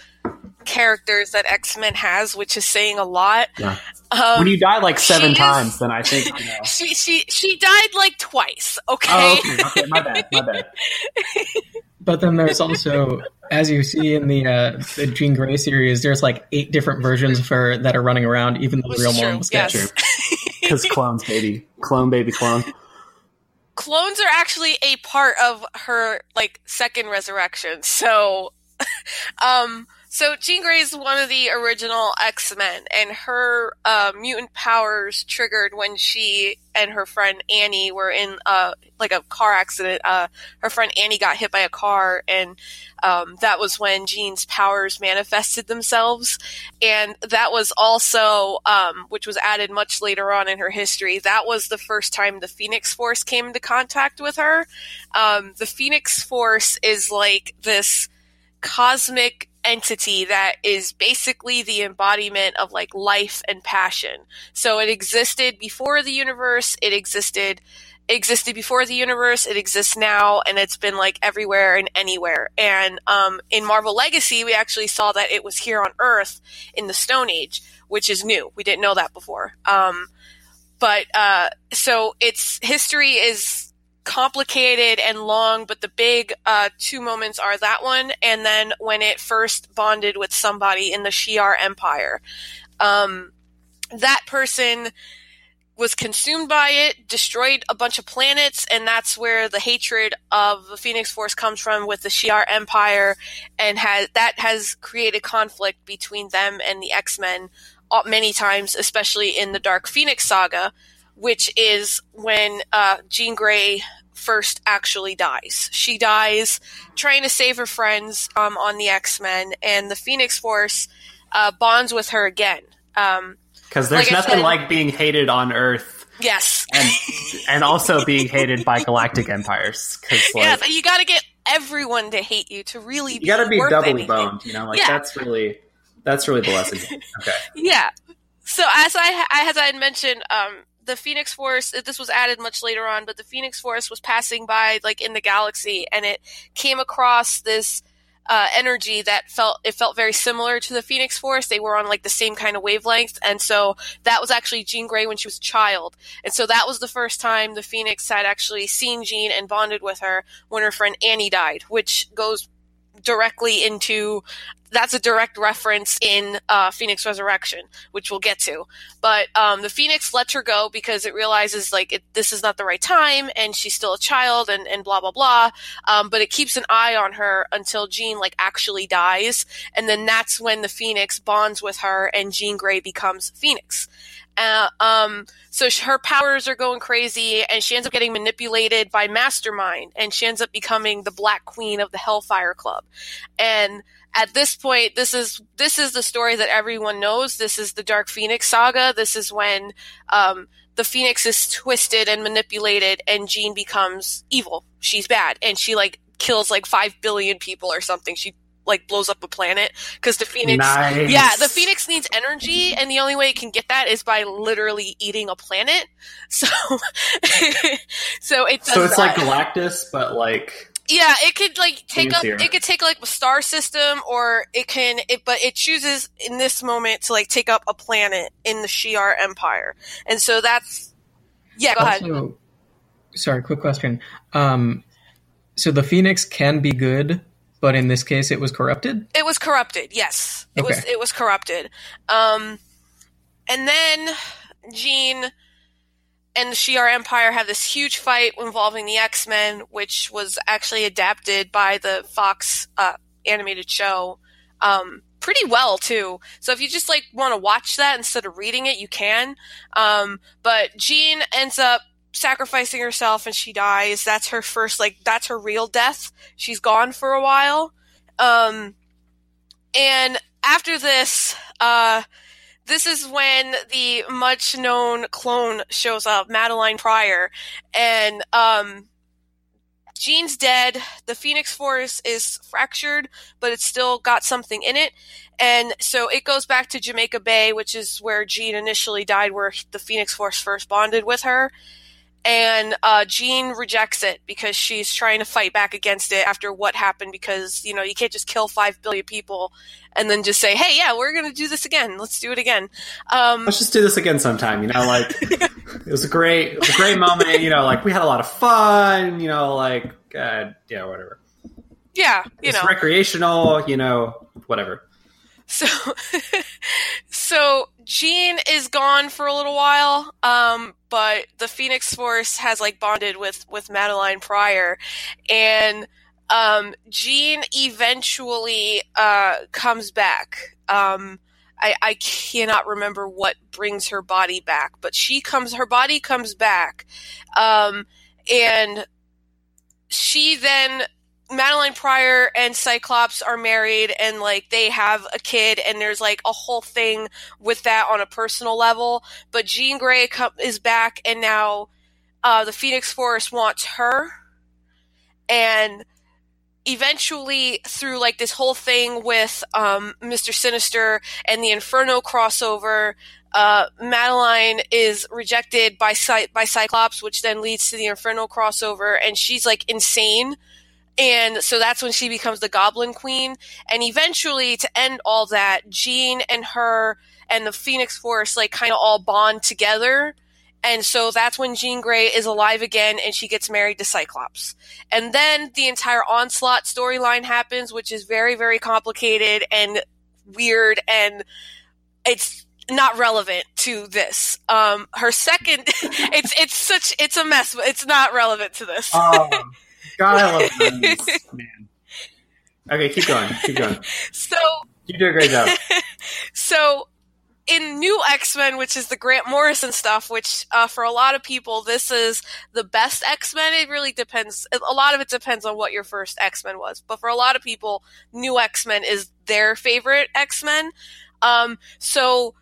characters that X Men has, which is saying a lot. Yeah. Um, when you die like seven she is- times, then I think you know. she she she died like twice. Okay. Oh, okay, okay, my bad, my bad. But then there's also, as you see in the uh, the Jean Grey series, there's like eight different versions of her that are running around, even though the real is one was yes. captured. Because clones, baby, clone, baby, clone. Clones are actually a part of her like second resurrection. So, um, So Jean Grey is one of the original X Men, and her uh, mutant powers triggered when she and her friend Annie were in uh, like a car accident. Uh, her friend Annie got hit by a car, and um, that was when Jean's powers manifested themselves. And that was also, um, which was added much later on in her history. That was the first time the Phoenix Force came into contact with her. Um, the Phoenix Force is like this cosmic entity that is basically the embodiment of like life and passion. So it existed before the universe, it existed existed before the universe, it exists now, and it's been like everywhere and anywhere. And um, in Marvel Legacy, we actually saw that it was here on Earth in the Stone Age, which is new. We didn't know that before. Um, but uh, so its history is complicated and long, but the big uh, two moments are that one, and then when it first bonded with somebody in the Shi'ar Empire. Um, that person was consumed by it, destroyed a bunch of planets, and that's where the hatred of the Phoenix Force comes from with the Shi'ar Empire, and has that has created conflict between them and the X Men uh, many times, especially in the Dark Phoenix saga, which is when uh, Jean Grey first actually dies. She dies trying to save her friends um, on the X Men, and the Phoenix Force uh, bonds with her again. Um, Because there's Like nothing said- like being hated on Earth yes, and and also being hated by galactic empires. Like yeah, you got to get everyone to hate you to really. you got to be doubly anything. boned. You know, like Yeah. that's really that's really the lesson. Okay. Yeah. So as I as I had mentioned, um, the Phoenix Force. This was added much later on, but the Phoenix Force was passing by like in the galaxy, and it came across this uh, energy that felt it felt very similar to the Phoenix Force. They were on like the same kind of wavelength, and so that was actually Jean Grey when she was a child, and so that was the first time the Phoenix had actually seen Jean and bonded with her when her friend Annie died, which goes directly into that's a direct reference in uh, Phoenix Resurrection, which we'll get to. But um, the Phoenix lets her go because it realizes like it, this is not the right time, and she's still a child, and, and blah blah blah. Um, but it keeps an eye on her until Jean like actually dies, and then that's when the Phoenix bonds with her, and Jean Grey becomes Phoenix. Uh, um, so her powers are going crazy, and she ends up getting manipulated by Mastermind, and she ends up becoming the Black Queen of the Hellfire Club. And at this point, this is this is the story that everyone knows. This is the Dark Phoenix saga. This is when um, the Phoenix is twisted and manipulated, and Jean becomes evil. She's bad, and she like kills like five billion people or something. She like blows up a planet because the Phoenix. Nice. Yeah, the Phoenix needs energy, and the only way it can get that is by literally eating a planet. So, so it does So it's that. like Galactus, but like Yeah, it could like take up. Easier. It could take like a star system, or it can. It but it chooses in this moment to like take up a planet in the Shi'ar Empire, and so that's. Yeah, go ahead. Sorry, quick question. Um, so the Phoenix can be good, but in this case, it was corrupted. It was corrupted. Yes, it was. It was corrupted. Um, and then Jean and the Shi'ar Empire have this huge fight involving the X Men, which was actually adapted by the Fox uh, animated show um, pretty well too. So if you just like want to watch that instead of reading it, you can. Um, but Jean ends up sacrificing herself and she dies. That's her first like that's her real death. She's gone for a while. Um, and after this, uh, this is when the much known clone shows up, Madelyne Pryor, and um, Jean's dead. The Phoenix Force is fractured, but it's still got something in it. And so it goes back to Jamaica Bay, which is where Jean initially died, where the Phoenix Force first bonded with her. And uh, Jean rejects it because she's trying to fight back against it after what happened. Because you know you can't just kill five billion people and then just say, "Hey, yeah, we're going to do this again. Let's do it again." Um, let's just do this again sometime. You know, like it was a great, it was a great moment. You know, like we had a lot of fun. You know, like uh, yeah, whatever. yeah, you it's know. recreational. You know, whatever. So, so Jean is gone for a little while, um, but the Phoenix Force has like bonded with with Madelyne Pryor, and um, Jean eventually uh, comes back. Um, I, I cannot remember what brings her body back, but she comes. Her body comes back, um, and she then Madelyne Pryor and Cyclops are married and like they have a kid and there's like a whole thing with that on a personal level. But Jean Grey is back and now uh, the Phoenix Force wants her. And eventually through like this whole thing with um, Mr. Sinister and the Inferno crossover, uh, Madelyne is rejected by Cy- by Cyclops, which then leads to the Inferno crossover, and she's like insane. And so that's when she becomes the Goblin Queen. And eventually, to end all that, Jean and her and the Phoenix Force like kind of all bond together. And so that's when Jean Grey is alive again and she gets married to Cyclops. And then the entire Onslaught storyline happens, which is very, very complicated and weird and it's not relevant to this. Um, her second, it's, it's such, it's a mess, but it's not relevant to this. Oh, God, I love man. Okay, keep going. Keep going. so, You do a great job. so in new x-men which is the grant morrison stuff which uh, for a lot of people this is the best x-men it really depends a lot of it depends on what your first x-men was but for a lot of people new x-men is their favorite x-men um, so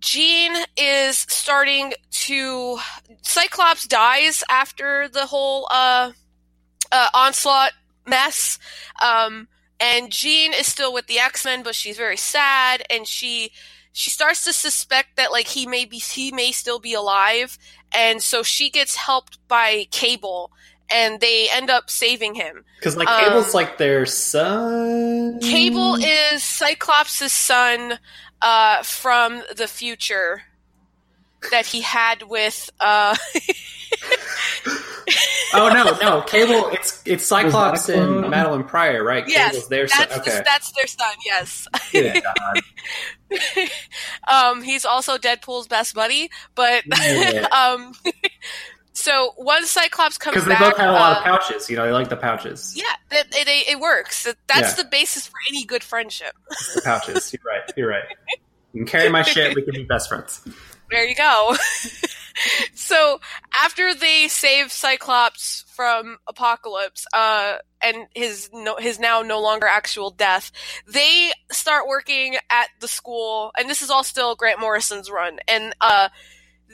Jean is starting to Cyclops dies after the whole uh, uh, onslaught mess. Um, and Jean is still with the X Men, but she's very sad, and she she starts to suspect that like he may be he may still be alive, and so she gets helped by Cable, and they end up saving him. Because like Um, Cable's like their son. Cable is Cyclops' son uh, from the future that he had with uh, Oh no, no, Cable. It's it's Cyclops Was that a and? Madelyne Pryor, right? yes, Cable's their son. that's Okay. that's their son. Yes. Yeah, God. um, he's also Deadpool's best buddy, but Yeah. um, so once Cyclops comes Because they back, both have a lot uh, of pouches. You know, they like the pouches. Yeah, it, it, it, it works. That's Yeah. the basis for any good friendship. The pouches. You're right. You're right. You can carry my shit. We can be best friends. There you go. So after they save Cyclops from Apocalypse, uh, and his no, his now no longer actual death, they start working at the school, and this is all still Grant Morrison's run, and uh,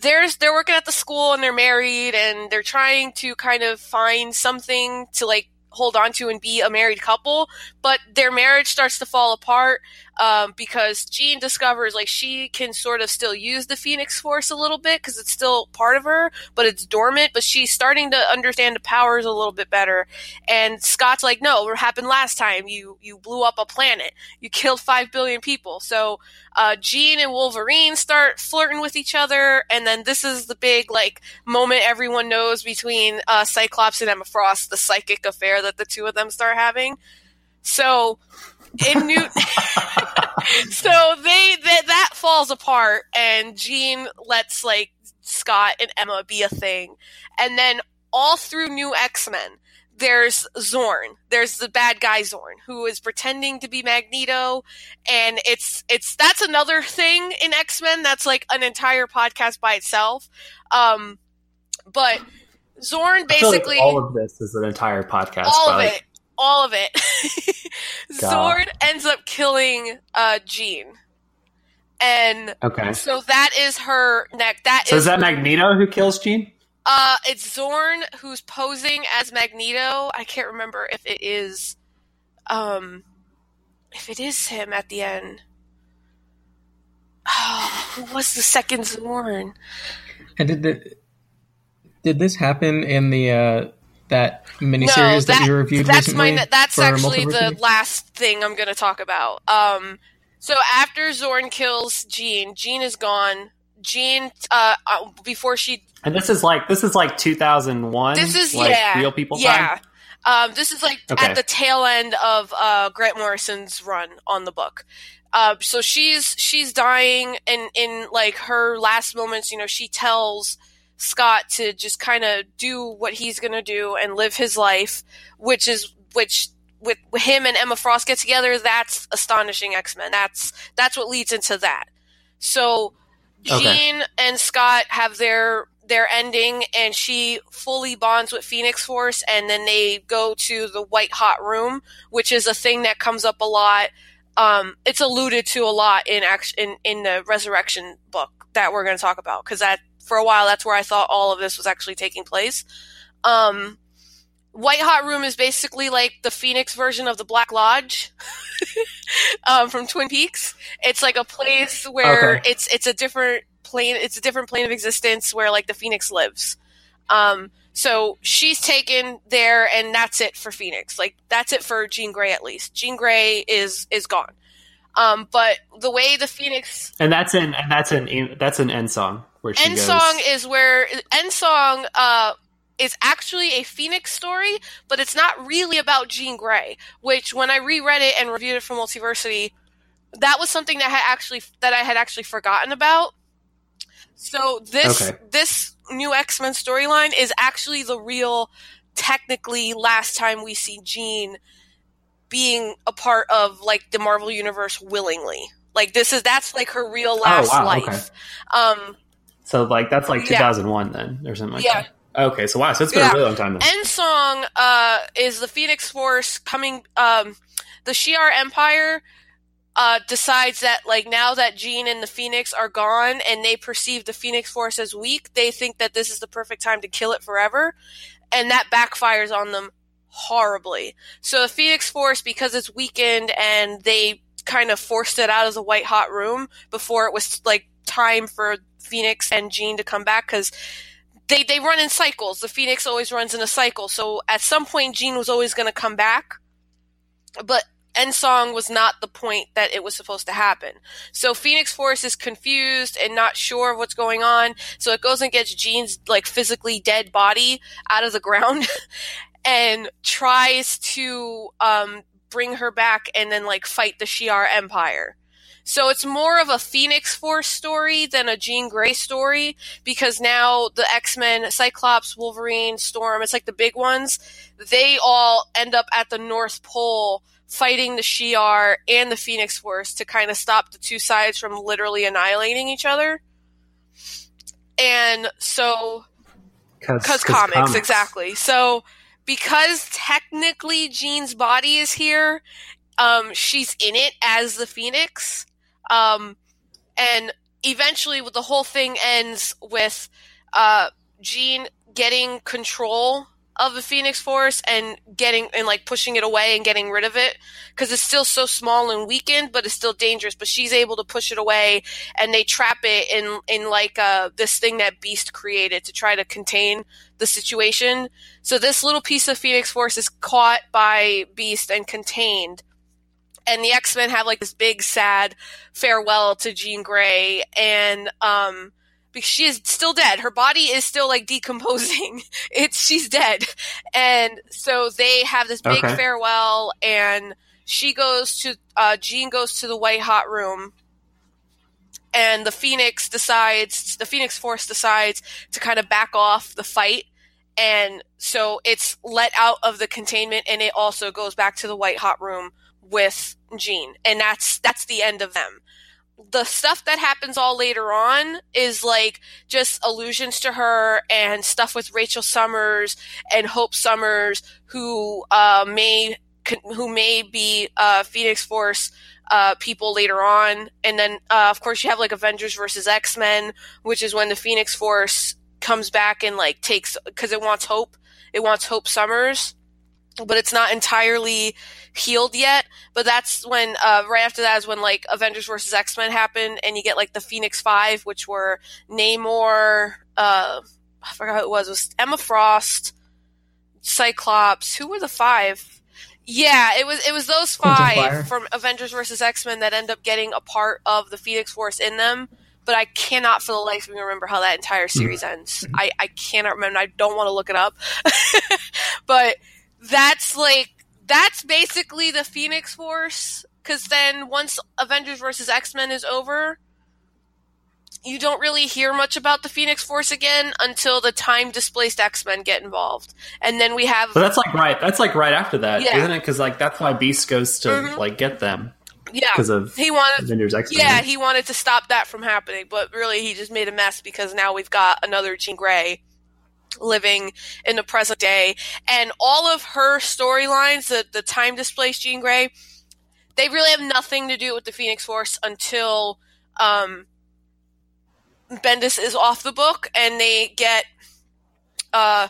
there's they're working at the school and they're married and they're trying to kind of find something to like hold on to and be a married couple but their marriage starts to fall apart um, because Jean discovers like she can sort of still use the Phoenix Force a little bit because it's still part of her, but it's dormant. But she's starting to understand the powers a little bit better. And Scott's like, "No, what happened last time? You you blew up a planet. You killed five billion people." So uh, Jean and Wolverine start flirting with each other, and then this is the big like moment everyone knows between uh, Cyclops and Emma Frost, the psychic affair that the two of them start having. So in New so they that that falls apart and Jean lets like Scott and Emma be a thing. And then all through New X-Men there's Xorn. There's the bad guy Xorn who is pretending to be Magneto and it's it's that's another thing in X-Men that's like an entire podcast by itself. Um but Xorn feel like basically all of this is an entire podcast. all but, of like, it all of it God. Xorn ends up killing uh Jean and Okay. so that is her neck that So is is that Magneto who kills Jean? uh it's Xorn who's posing as Magneto I can't remember if it is um if it is him at the end oh, who was the second Xorn And did the, did this happen in the uh, that miniseries no, that, that, you reviewed that's recently? my that's for actually the last thing I'm going to talk about. Um, so after Xorn kills Jean, Jean is gone. Jean, uh, uh, before she, And this is like this is like 2001. this is like yeah, real people yeah. time. Um, this is like Okay. at the tail end of uh, Grant Morrison's run on the book. Uh, so she's she's dying, and in like her last moments, you know, she tells Scott to just kind of do what he's gonna do and live his life, which is which with, him and Emma Frost get together, that's astonishing X Men. That's that's what leads into that. So Jean Okay. and Scott have their their ending, and she fully bonds with Phoenix Force, and then they go to the White Hot Room, which is a thing that comes up a lot. Um, it's alluded to a lot in act- in in the Resurrection book that we're going to talk about because that for a while that's where I thought all of this was actually taking place. Um, White Hot Room is basically like the Phoenix version of the Black Lodge um, from Twin Peaks. It's like a place where Okay. it's it's a different plane. It's a different plane of existence where like the Phoenix lives. Um, so she's taken there, and that's it for Phoenix. Like that's it for Jean Grey at least. Jean Grey is is gone. Um, but the way the Phoenix And that's in and that's in that's an Endsong where she end goes. song is where Endsong uh is actually a phoenix story but it's not really about jean grey which when i reread it and reviewed it for multiversity that was something that had actually that i had actually forgotten about so this Okay. this new x-men storyline is actually the real technically last time we see jean being a part of like the marvel universe willingly like this is that's like her real last Oh, wow, life um so like that's like Yeah. 2001 then or something like Yeah. that. Okay, so wow, so it's been Yeah. a really long time then. Endsong uh, is the Phoenix Force coming. Um, the Shi'ar Empire uh, decides that like now that Jean and the Phoenix are gone, and they perceive the Phoenix Force as weak, they think that this is the perfect time to kill it forever, and that backfires on them horribly. So the Phoenix Force, because it's weakened, and they kind of forced it out of the white hot room before it was like time for Phoenix and Jean to come back because they they run in cycles. The Phoenix always runs in a cycle. So at some point, Jean was always going to come back, but Endsong was not the point that it was supposed to happen. So Phoenix Force is confused and not sure of what's going on. So it goes and gets Jean's like physically dead body out of the ground and tries to um, bring her back and then like fight the Shi'ar Empire. So it's more of a Phoenix Force story than a Jean Grey story because now the X-Men, Cyclops, Wolverine, Storm, it's like the big ones, they all end up at the North Pole fighting the Shi'ar and the Phoenix Force to kind of stop the two sides from literally annihilating each other. And so because comics, exactly. So because technically Jean's body is here, um, she's in it as the Phoenix, um, and eventually, the whole thing ends with uh, Jean getting control of the Phoenix Force and getting and like pushing it away and getting rid of it because it's still so small and weakened, but it's still dangerous. But she's able to push it away, and they trap it in in like uh, this thing that Beast created to try to contain the situation. So this little piece of Phoenix Force is caught by Beast and contained. And the X Men have like this big sad farewell to Jean Grey, and um, because she is still dead, her body is still like decomposing. It's she's dead, and so they have this big Okay. farewell, and she goes to uh, Jean goes to the White Hot Room, and the Phoenix decides the Phoenix Force decides to kind of back off the fight and so it's let out of the containment and it also goes back to the white hot room with Jean and that's that's the end of them. The stuff that happens all later on is like just allusions to her and stuff with Rachel Summers and Hope Summers who uh, may who may be uh, Phoenix Force uh, people later on, and then uh, of course you have like Avengers versus X Men, which is when the Phoenix Force comes back and like takes because it wants Hope, it wants Hope Summers, but it's not entirely healed yet. But that's when uh, right after that is when like Avengers versus X Men happened, and you get like the Phoenix Five, which were Namor, uh, I forgot who it was, it was Emma Frost, Cyclops. Who were the five? Yeah, it was it was those five from Avengers versus X Men that end up getting a part of the Phoenix Force in them. But I cannot for the life of me remember how that entire series ends. I, I cannot remember. I don't want to look it up. but that's like that's basically the Phoenix Force. Because then once Avengers versus X Men is over, you don't really hear much about the Phoenix Force again until the time displaced X Men get involved, and then we have But that's like right. That's like right after that, Yeah. not it? Because like that's why Beast goes to Mhm. like get them yeah because of he wanted Avengers X. Men. Yeah he wanted to stop that from happening, but really he just made a mess because now we've got another Jean Grey living in the present day, and all of her storylines, the the time displaced Jean Grey, they really have nothing to do with the Phoenix Force until um, Bendis is off the book and they get uh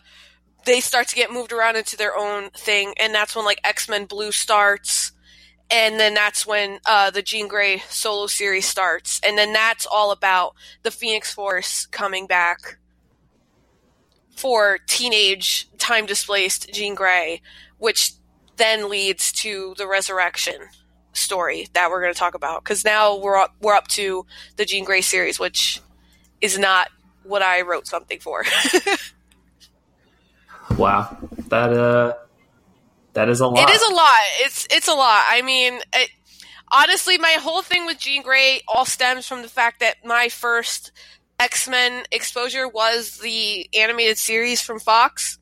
they start to get moved around into their own thing. And that's when like X-Men Blue starts. And then that's when uh the Jean Grey solo series starts. And then that's all about the Phoenix Force coming back for teenage time displaced Jean Grey which then leads to the resurrection story that we're going to talk about because now we're up, we're up to the Jean Grey series which is not what I wrote something for. Wow, that uh, that is a lot. It is a lot. It's it's a lot. I mean, it, honestly, my whole thing with Jean Grey all stems from the fact that my first X Men exposure was the animated series from Fox,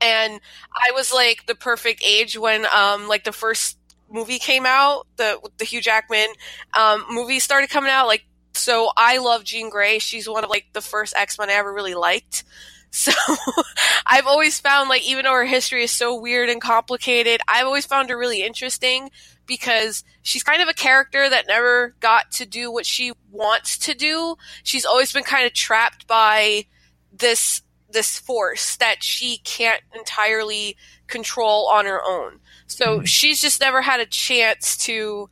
and I was like the perfect age when um like the first movie came out, the the Hugh Jackman um movie started coming out. Like, so I love Jean Grey. She's one of like the first X Men I ever really liked. So I've always found like even though her history is so weird and complicated, I've always found her really interesting because she's kind of a character that never got to do what she wants to do. She's always been kind of trapped by this this force that she can't entirely control on her own. So hmm. she's just never had a chance to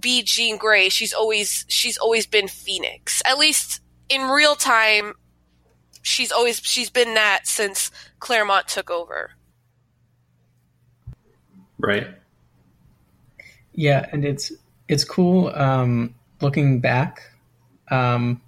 be Jean Grey. She's always she's always been Phoenix. At least in real time she's always she's been that since Claremont took over. right. Yeah, and it's it's cool um, looking back um,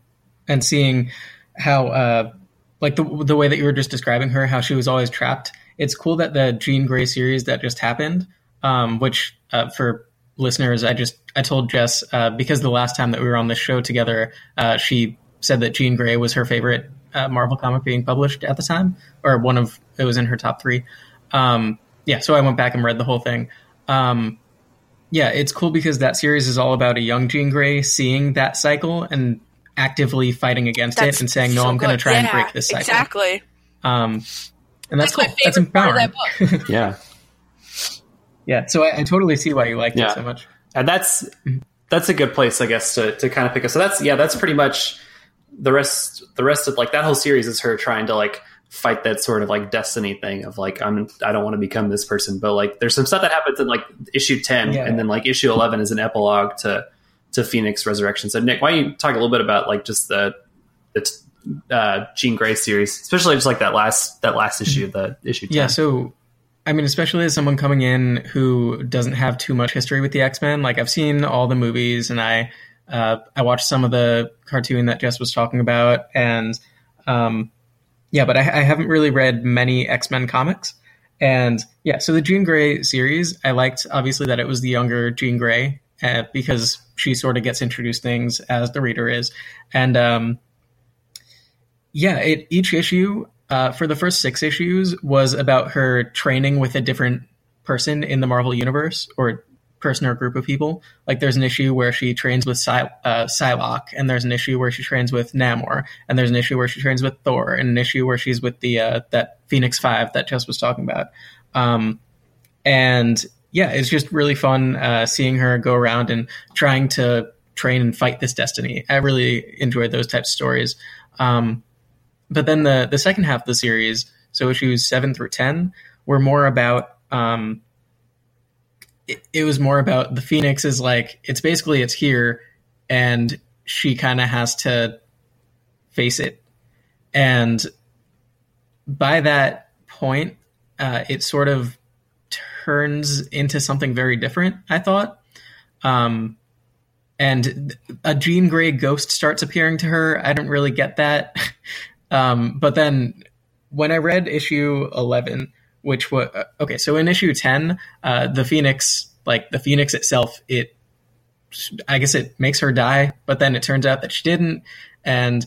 and seeing how uh, like the the way that you were just describing her, how she was always trapped. It's cool that the Jean Grey series that just happened, um, which uh, for listeners, I just I told Jess uh, because the last time that we were on this show together, uh, she said that Jean Grey was her favorite uh, Marvel comic being published at the time, or one of it was in her top three. Um, yeah, so I went back and read the whole thing. Um, yeah, it's cool because that series is all about a young Jean Grey seeing that cycle and actively fighting against it and saying, "No, so I'm going to good. try and break this cycle." Exactly. Um, and that's, That's my cool. That's favorite part of empowering. that book. Yeah, yeah, so I, I totally see why you liked Yeah. it so much. and that's that's a good place, I guess, to to kind of pick up. So that's yeah, that's pretty much the rest. The rest of like that whole series is her trying to like fight that sort of like destiny thing of like I'm I don't want to become this person, but like there's some stuff that happens in like issue ten, Yeah. and then like issue eleven is an epilogue to to Phoenix Resurrection. So Nick, why don't you talk a little bit about like just the the uh, Jean Grey series, especially just like that last that last issue, the issue 10. Yeah, so I mean, especially as someone coming in who doesn't have too much history with the X Men, like I've seen all the movies and I uh, I watched some of the cartoon that Jess was talking about, and um, yeah, but I, I haven't really read many X Men comics. And yeah, so the Jean Grey series, I liked obviously that it was the younger Jean Grey uh, because she sort of gets introduced things as the reader is, and um, yeah, it, each issue uh, for the first six issues was about her training with a different person in the Marvel universe or person or group of people. Like there's an issue where she trains with Psy- uh, Psylocke, and there's an issue where she trains with Namor, and there's an issue where she trains with Thor, and an issue where she's with the uh, that Phoenix Five that Jess was talking about. Um, and yeah, it's just really fun uh, seeing her go around and trying to train and fight this destiny. I really enjoyed those types of stories. Um, but then the the second half of the series, so issues seven through ten, were more about. Um, it, it was more about the Phoenix is like it's basically it's here, and she kind of has to face it, and by that point, uh, it sort of turns into something very different. I thought. Um, and a Jean Grey ghost starts appearing to her. I don't really get that. Um, but then when I read issue 11, which was okay, so in issue 10, uh, the Phoenix, like the Phoenix itself, it I guess it makes her die, but then it turns out that she didn't. And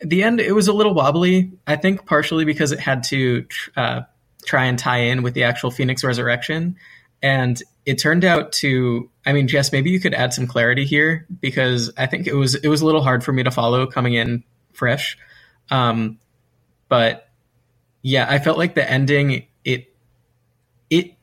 the end, it was a little wobbly. I think partially because it had to uh, try and tie in with the actual Phoenix resurrection. And it turned out to, I mean, Jess, maybe you could add some clarity here because I think it was it was a little hard for me to follow coming in fresh. Um, but yeah, I felt like the ending it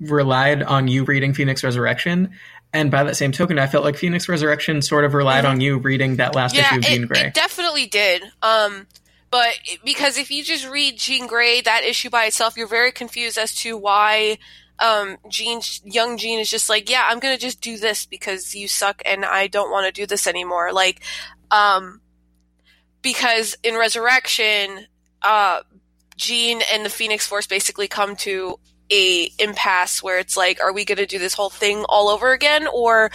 relied on you reading Phoenix Resurrection, and by that same token, I felt like Phoenix Resurrection sort of relied on you reading that last issue of Jean Grey. it definitely did. Um, but because if you just read Jean Grey, that issue by itself, you're very confused as to why um, Jean, young Jean is just like, yeah, I'm gonna just do this because you suck and I don't want to do this anymore. Like, um, because in Resurrection, uh, Jean and the Phoenix Force basically come to a impasse where it's like, are we going to do this whole thing all over again, or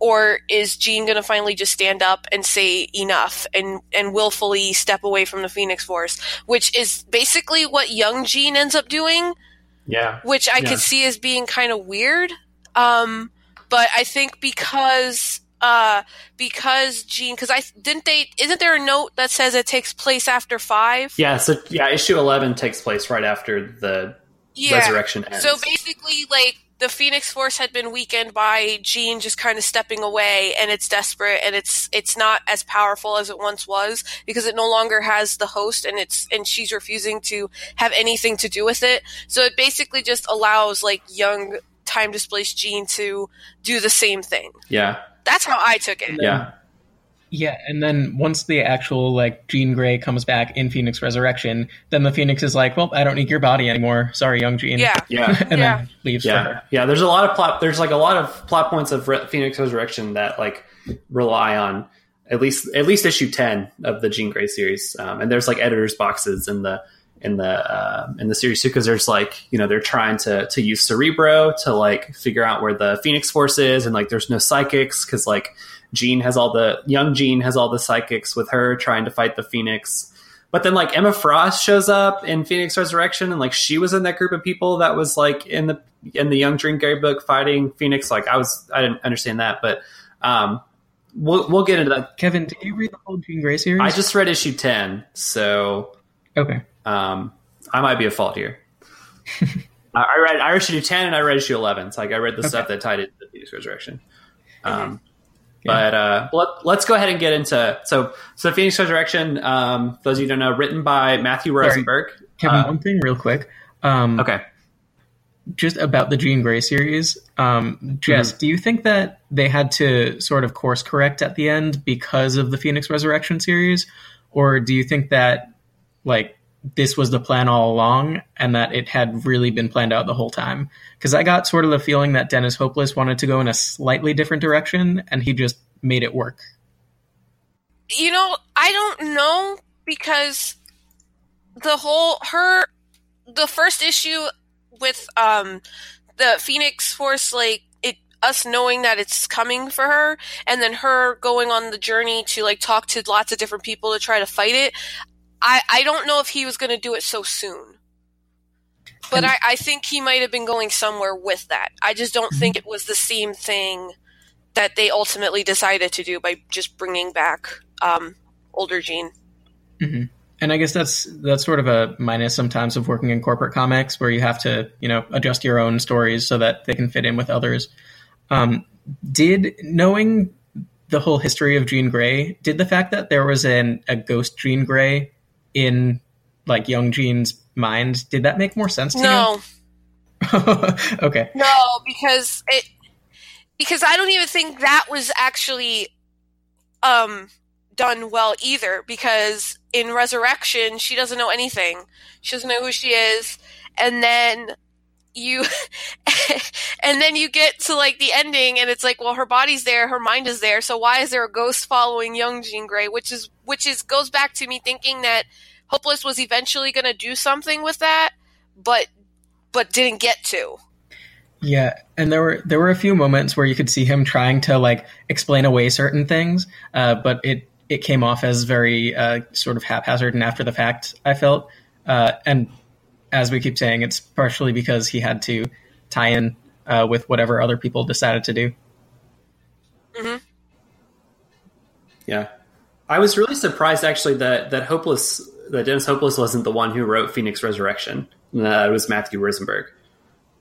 or is Jean going to finally just stand up and say enough and and willfully step away from the Phoenix Force, which is basically what young Jean ends up doing, Yeah. which I Yeah. could see as being kind of weird. Um, but I think because uh because Jean because I didn't they isn't there a note that says it takes place after five? Yeah. So yeah, issue eleven takes place right after the Yeah. resurrection ends. So basically, like the Phoenix Force had been weakened by Jean just kind of stepping away, and it's desperate, and it's it's not as powerful as it once was because it no longer has the host, and it's and she's refusing to have anything to do with it. So it basically just allows like young time displaced Jean to do the same thing. yeah. That's how I took it. Yeah. Yeah, and then once the actual like Jean Grey comes back in Phoenix Resurrection, then the Phoenix is like, "Well, I don't need your body anymore. Sorry, young Jean." Yeah. Yeah. and Yeah. then leaves yeah her. yeah there's a lot of plot there's like a lot of plot points of Re- phoenix resurrection that like rely on at least at least issue 10 of the jean grey series um, and there's like editors boxes in the in the uh, in the series too because there's like you know they're trying to to use cerebro to like figure out where the phoenix force is and like there's no psychics because like jean has all the young jean has all the psychics with her trying to fight the phoenix but then like Emma Frost shows up in Phoenix Resurrection and like she was in that group of people that was like in the in the Young Dream Gray book fighting Phoenix. Like I was I didn't understand that, but um we'll we'll get into that. Kevin, did you read the whole Jean Grey series? I just read issue ten, so okay. um I might be at fault here. I read I read issue ten and I read issue eleven. So like I read the stuff that tied it to Phoenix Resurrection. Um But uh, let, let's go ahead and get into so so Phoenix Resurrection. Um, those of you who don't know, written by Matthew Rosenberg. Kevin, Uh, one thing real quick. Um, okay, just about the Jean Grey series. Um, Jess, Mm-hmm. do you think that they had to sort of course correct at the end because of the Phoenix Resurrection series, or do you think that like this was the plan all along and that it had really been planned out the whole time? Because I got sort of the feeling that Dennis Hopeless wanted to go in a slightly different direction, and he just made it work. You know, I don't know because the whole her the first issue with um the Phoenix Force like it us knowing that it's coming for her and then her going on the journey to like talk to lots of different people to try to fight it. I I don't know if he was going to do it so soon. But I, I think he might have been going somewhere with that. I just don't think it was the same thing that they ultimately decided to do by just bringing back um, older Jean. And I guess that's that's sort of a minus sometimes of working in corporate comics, where you have to you know adjust your own stories so that they can fit in with others. Um, did knowing the whole history of Jean Grey, did the fact that there was an a ghost Jean Grey in like young Jean's mind, did that make more sense to No, you? okay. no, because it because I don't even think that was actually um done well either because in Resurrection she doesn't know anything. She doesn't know who she is and then you and then you get to like the ending and it's like well her body's there her mind is there so why is there a ghost following young Jean Grey which is which is goes back to me thinking that Hopeless was eventually going to do something with that but but didn't get to Yeah, and there were there were a few moments where you could see him trying to like explain away certain things, uh, but it it came off as very uh, sort of haphazard and after the fact. I felt, uh, and as we keep saying, it's partially because he had to tie in uh, with whatever other people decided to do. Mhm. Yeah, I was really surprised actually that that Hopeless that Dennis Hopeless wasn't the one who wrote Phoenix Resurrection. Uh, it was Matthew Rosenberg.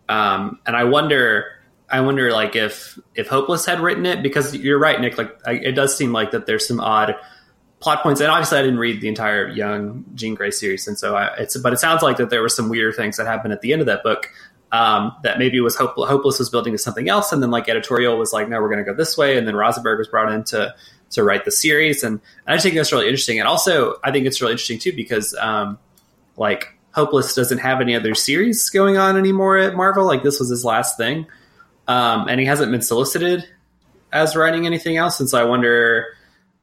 Um, and I wonder, I wonder like if if Hopeless had written it because you're right, Nick. Like I, it does seem like that there's some odd plot points, and obviously I didn't read the entire Young Jean Grey series, and so I, it's but it sounds like that there were some weird things that happened at the end of that book. Um, that maybe was Hope, hopeless was building to something else, and then like editorial was like, no, we're going to go this way, and then Rosenberg was brought in to to write the series, and, and I think that's really interesting, and also I think it's really interesting too because um, like Hopeless doesn't have any other series going on anymore at Marvel. Like this was his last thing, um, and he hasn't been solicited as writing anything else. And so I wonder,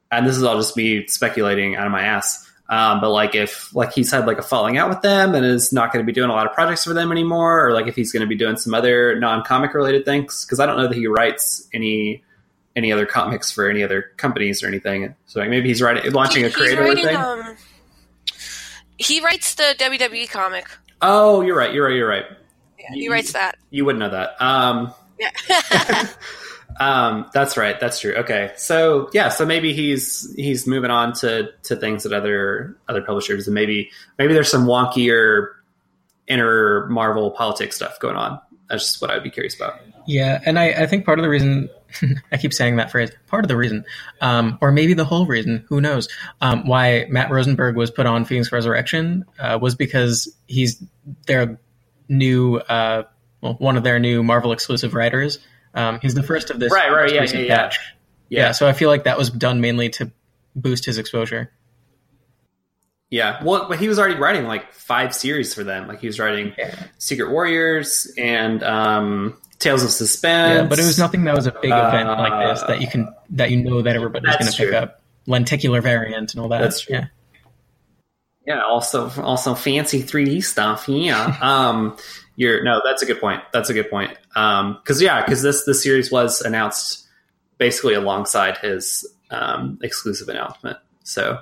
and this is all just me speculating out of my ass. Um, but like if like he's had like a falling out with them and is not going to be doing a lot of projects for them anymore, or like if he's going to be doing some other non comic related things, because I don't know that he writes any any other comics for any other companies or anything. So like maybe he's writing launching He- a he's creator writing, thing. Um, he writes the WWE comic. oh, you're right. You're right. You're right. Yeah, he writes that. You wouldn't know that. Um, Yeah. Um, that's right. That's true. Okay. So yeah, so maybe he's he's moving on to to things at other other publishers, and maybe maybe there's some wonkier inner Marvel politics stuff going on. That's just what I'd be curious about. Yeah, and I, I think part of the reason I keep saying that phrase, part of the reason, um, or maybe the whole reason, who knows, um, why Matt Rosenberg was put on Phoenix Resurrection uh, was because he's their new, uh, well, one of their new Marvel exclusive writers. Um, he's the first of this Right, right, yeah, yeah, yeah. batch. Yeah. so I feel like that was done mainly to boost his exposure. Yeah. Well, but he was already writing like five series for them. Like he was writing Yeah. Secret Warriors and um, Tales of Suspense. Yeah, but it was nothing that was a big event Uh, like this that you can that you know that everybody's going to pick up. Lenticular variant and all that. That's true. Yeah. Yeah, also also fancy 3D stuff. Yeah. um you're no, that's a good point. That's a good point. Um cuz yeah, cuz this the series was announced basically alongside his um exclusive announcement. So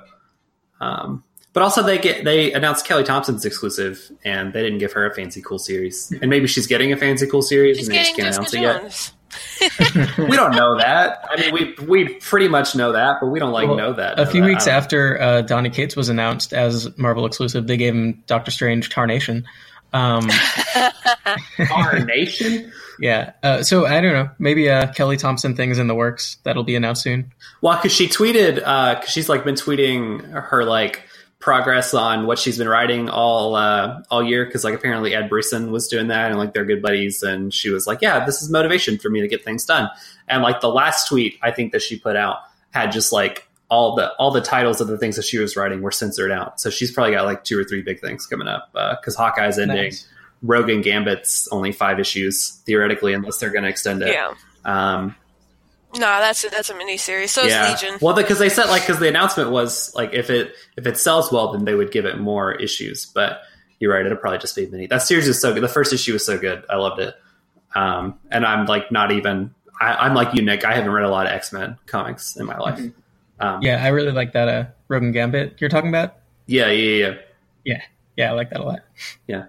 um but also they get they announced Kelly Thompson's exclusive and they didn't give her a fancy cool series. And maybe she's getting a fancy cool series He's and they just getting can't Jessica announce it yet. We don't know that. I mean we we pretty much know that, but we don't like Well, know that. A few that. weeks after uh, Donny Cates was announced as Marvel exclusive, they gave him Doctor Strange Damnation. Um, Our nation yeah, uh, so I don't know. Maybe a Kelly Thompson thing's in the works that'll be announced soon. Well, because she tweeted, because she's like been tweeting her like progress on what she's been writing all uh, all year. Because like apparently Ed Brisson was doing that, and like they're good buddies. And she was like, "Yeah, this is motivation for me to get things done." And like the last tweet I think that she put out had just like all the all the titles of the things that she was writing were censored out. So she's probably got like two or three big things coming up. Because Hawkeye's ending, Nice. Rogue and Gambit's only five issues theoretically, unless they're going to extend it. yeah. Um, No, that's a, that's a miniseries. So is Legion. well, because they said like because the announcement was like if it if it sells well, then they would give it more issues. But you're right; it'll probably just be mini. That series is so good. The first issue was so good. I loved it. Um, and I'm like not even. I, I'm like you, Nick. I haven't read a lot of X Men comics in my life. Um, Yeah, I really like that uh, Rogue and Gambit you're talking about. yeah, yeah, yeah. Yeah, yeah, I like that a lot. Yeah,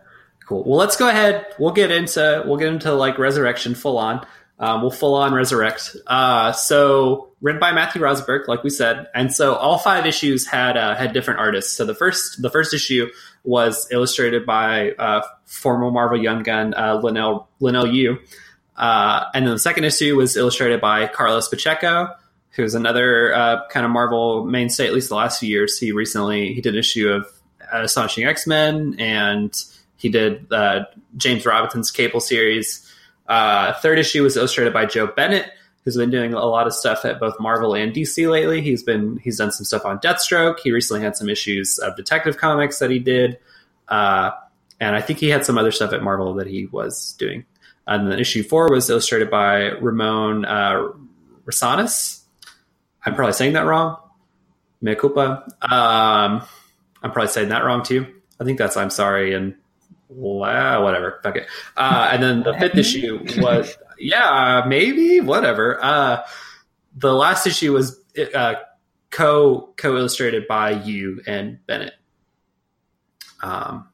cool. Well, let's go ahead. We'll get into we'll get into like resurrection full on. Um, we'll full on resurrect. Uh, so written by Matthew Rosenberg, like we said, and so all five issues had uh, had different artists. So the first the first issue was illustrated by uh, former Marvel Young Gun uh, Leinil Leinil Yu, uh, and then the second issue was illustrated by Carlos Pacheco, who's another uh, kind of Marvel mainstay. At least the last few years, he recently he did an issue of Astonishing X Men and he did uh, James Robinson's Cable series. Uh, third issue was illustrated by Joe Bennett, who's been doing a lot of stuff at both Marvel and DC lately. He's been he's done some stuff on Deathstroke. He recently had some issues of Detective Comics that he did, uh, and I think he had some other stuff at Marvel that he was doing. And then issue four was illustrated by Ramon uh, Rosanas. I'm probably saying that wrong. Mea culpa. Um, I'm probably saying that wrong too. I think that's I'm sorry and wow, whatever. Fuck it. Uh, and then the fifth issue was yeah, maybe whatever. Uh, the last issue was uh, co co illustrated by Yu and Bennett. Um,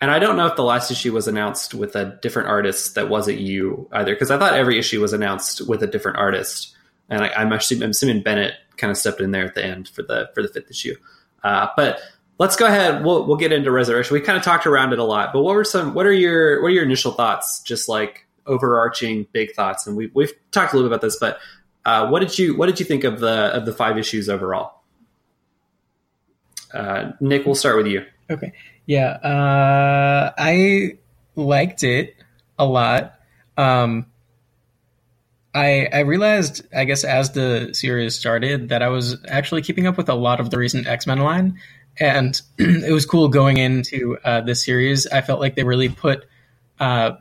and I don't know if the last issue was announced with a different artist that wasn't Yu either, because I thought every issue was announced with a different artist. and I, I'm assuming, I'm assuming Bennett kind of stepped in there at the end for the for the fifth issue. Uh, but let's go ahead. We'll we'll get into Resurrection. We kind of talked around it a lot, but what were some? What are your what are your initial thoughts? Just like overarching big thoughts, and we we've talked a little bit about this, but uh, what did you what did you think of the of the five issues overall? Uh, Nick, we'll start with you. Okay. Yeah. Uh, I liked it a lot. Um, I I realized, I guess, as the series started, that I was actually keeping up with a lot of the recent X Men line, and it was cool going into uh, this series. I felt like they really put. Uh,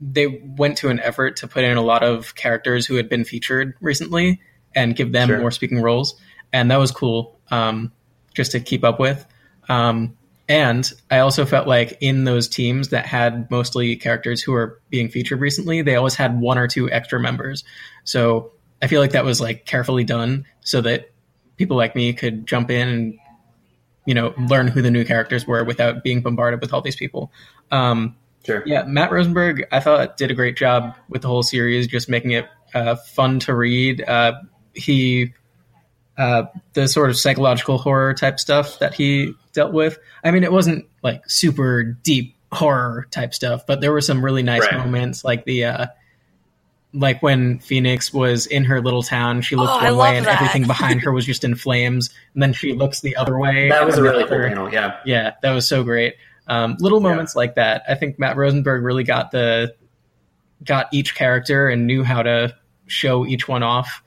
they went to an effort to put in a lot of characters who had been featured recently and give them Sure. more speaking roles, and that was cool. Um, just to keep up with. Um, and I also felt like in those teams that had mostly characters who are being featured recently, they always had one or two extra members. So I feel like that was like carefully done so that people like me could jump in and you know learn who the new characters were without being bombarded with all these people. Um, Sure. yeah, Matt Rosenberg, I thought did a great job with the whole series, just making it uh, fun to read. Uh, he, uh, the sort of psychological horror type stuff that he dealt with. I mean, it wasn't like super deep horror type stuff, but there were some really nice Right. moments, like the. Like when Phoenix was in her little town, she looked Oh, I one love way and that. everything behind her was just in flames, and then she looks the other way. That was a and the really cool panel. Yeah. yeah, that was so great. Um, little Yeah. moments like that. I think Matt Rosenberg really got the got each character and knew how to show each one off.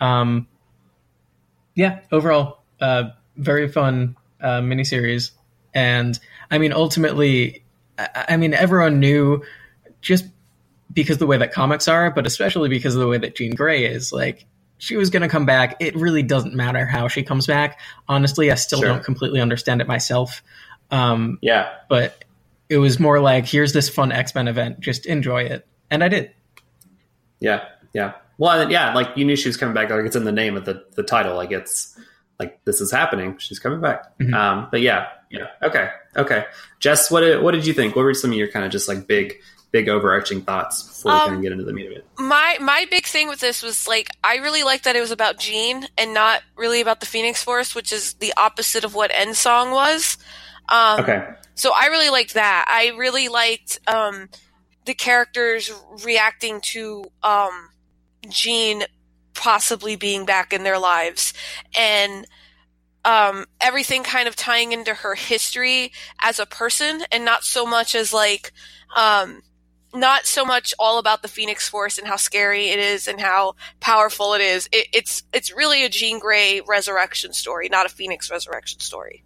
Um, yeah, overall, uh, very fun uh, miniseries. And I mean, ultimately, I, I mean, everyone knew just because the way that comics are, but especially because of the way that Jean Grey is, like she was going to come back. It really doesn't matter how she comes back. Honestly, I still Sure. don't completely understand it myself. Um, Yeah. but it was more like, here's this fun X Men event, just enjoy it, and I did. Yeah, yeah. Well, yeah, like you knew she was coming back. Like it's in the name of the the title. Like it's like this is happening. She's coming back. Mhm. Um, but yeah, yeah. Okay, okay. Jess, what did, what did you think? What were some of your kind of just like big big overarching thoughts before we Um, kind of get into the meat of it? my my big thing with this was like I really liked that it was about Jean and not really about the Phoenix Force, which is the opposite of what Endsong was. Um, Okay, So I really liked that. I really liked um, the characters reacting to um, Jean possibly being back in their lives and um, everything kind of tying into her history as a person and not so much as like um, not so much all about the Phoenix Force and how scary it is and how powerful it is. It, it's it's really a Jean Grey resurrection story, not a Phoenix resurrection story.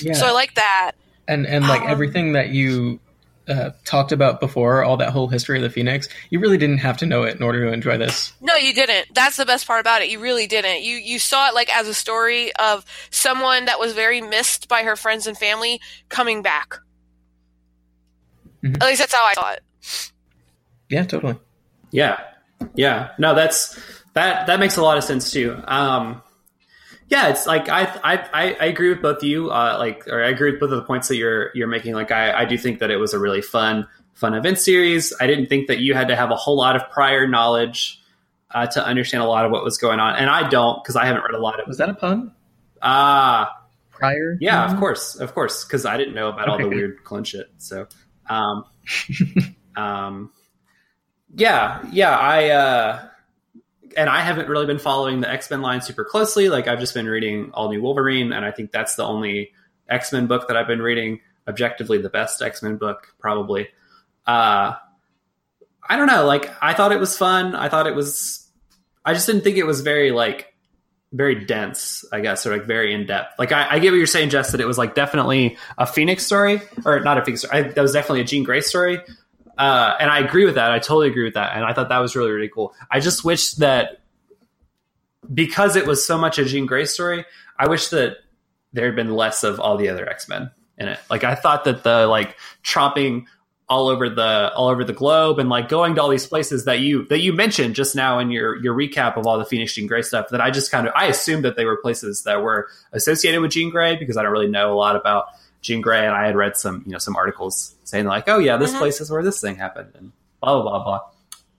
Yeah, So I like that. and and like Um, everything that you uh, talked about before, all that whole history of the Phoenix, you really didn't have to know it in order to enjoy this. No, you didn't. That's the best part about it. You really didn't. You you saw it like as a story of someone that was very missed by her friends and family coming back. Mhm. At least that's how I saw it. Yeah, totally. yeah, yeah. No, that's that that makes a lot of sense too. Um, yeah, it's like I I I, I agree with both of you. Uh, like, or I agree with both of the points that you're you're making. Like, I I do think that it was a really fun fun event series. I didn't think that you had to have a whole lot of prior knowledge uh, to understand a lot of what was going on, and I don't because I haven't read a lot of. It. Was that a pun? Ah, Prior? yeah, of course, of course, because I didn't know about all the weird clone shit. So, um, um, yeah, yeah, I uh, and I haven't really been following the X Men line super closely. Like I've just been reading All New Wolverine, and I think that's the only X Men book that I've been reading. Objectively, the best X Men book, probably. Uh, I don't know. Like I thought it was fun. I thought it was. I just didn't think it was very like very dense, I guess, or like very in depth. Like I, I get what you're saying, Jess, that it was like definitely a Phoenix story, or not a Phoenix story. I, that was definitely a Jean Grey story, uh, and I agree with that. I totally agree with that, and I thought that was really really cool. I just wish that because it was so much a Jean Grey story, I wish that there had been less of all the other X Men in it. Like I thought that the like tromping all over the all over the globe and like going to all these places that you that you mentioned just now in your your recap of all the Phoenix Jean Grey stuff that I just kind of I assumed that they were places that were associated with Jean Grey because I don't really know a lot about Jean Grey and I had read some you know some articles saying like oh yeah this Mhm. place is where this thing happened and blah blah blah blah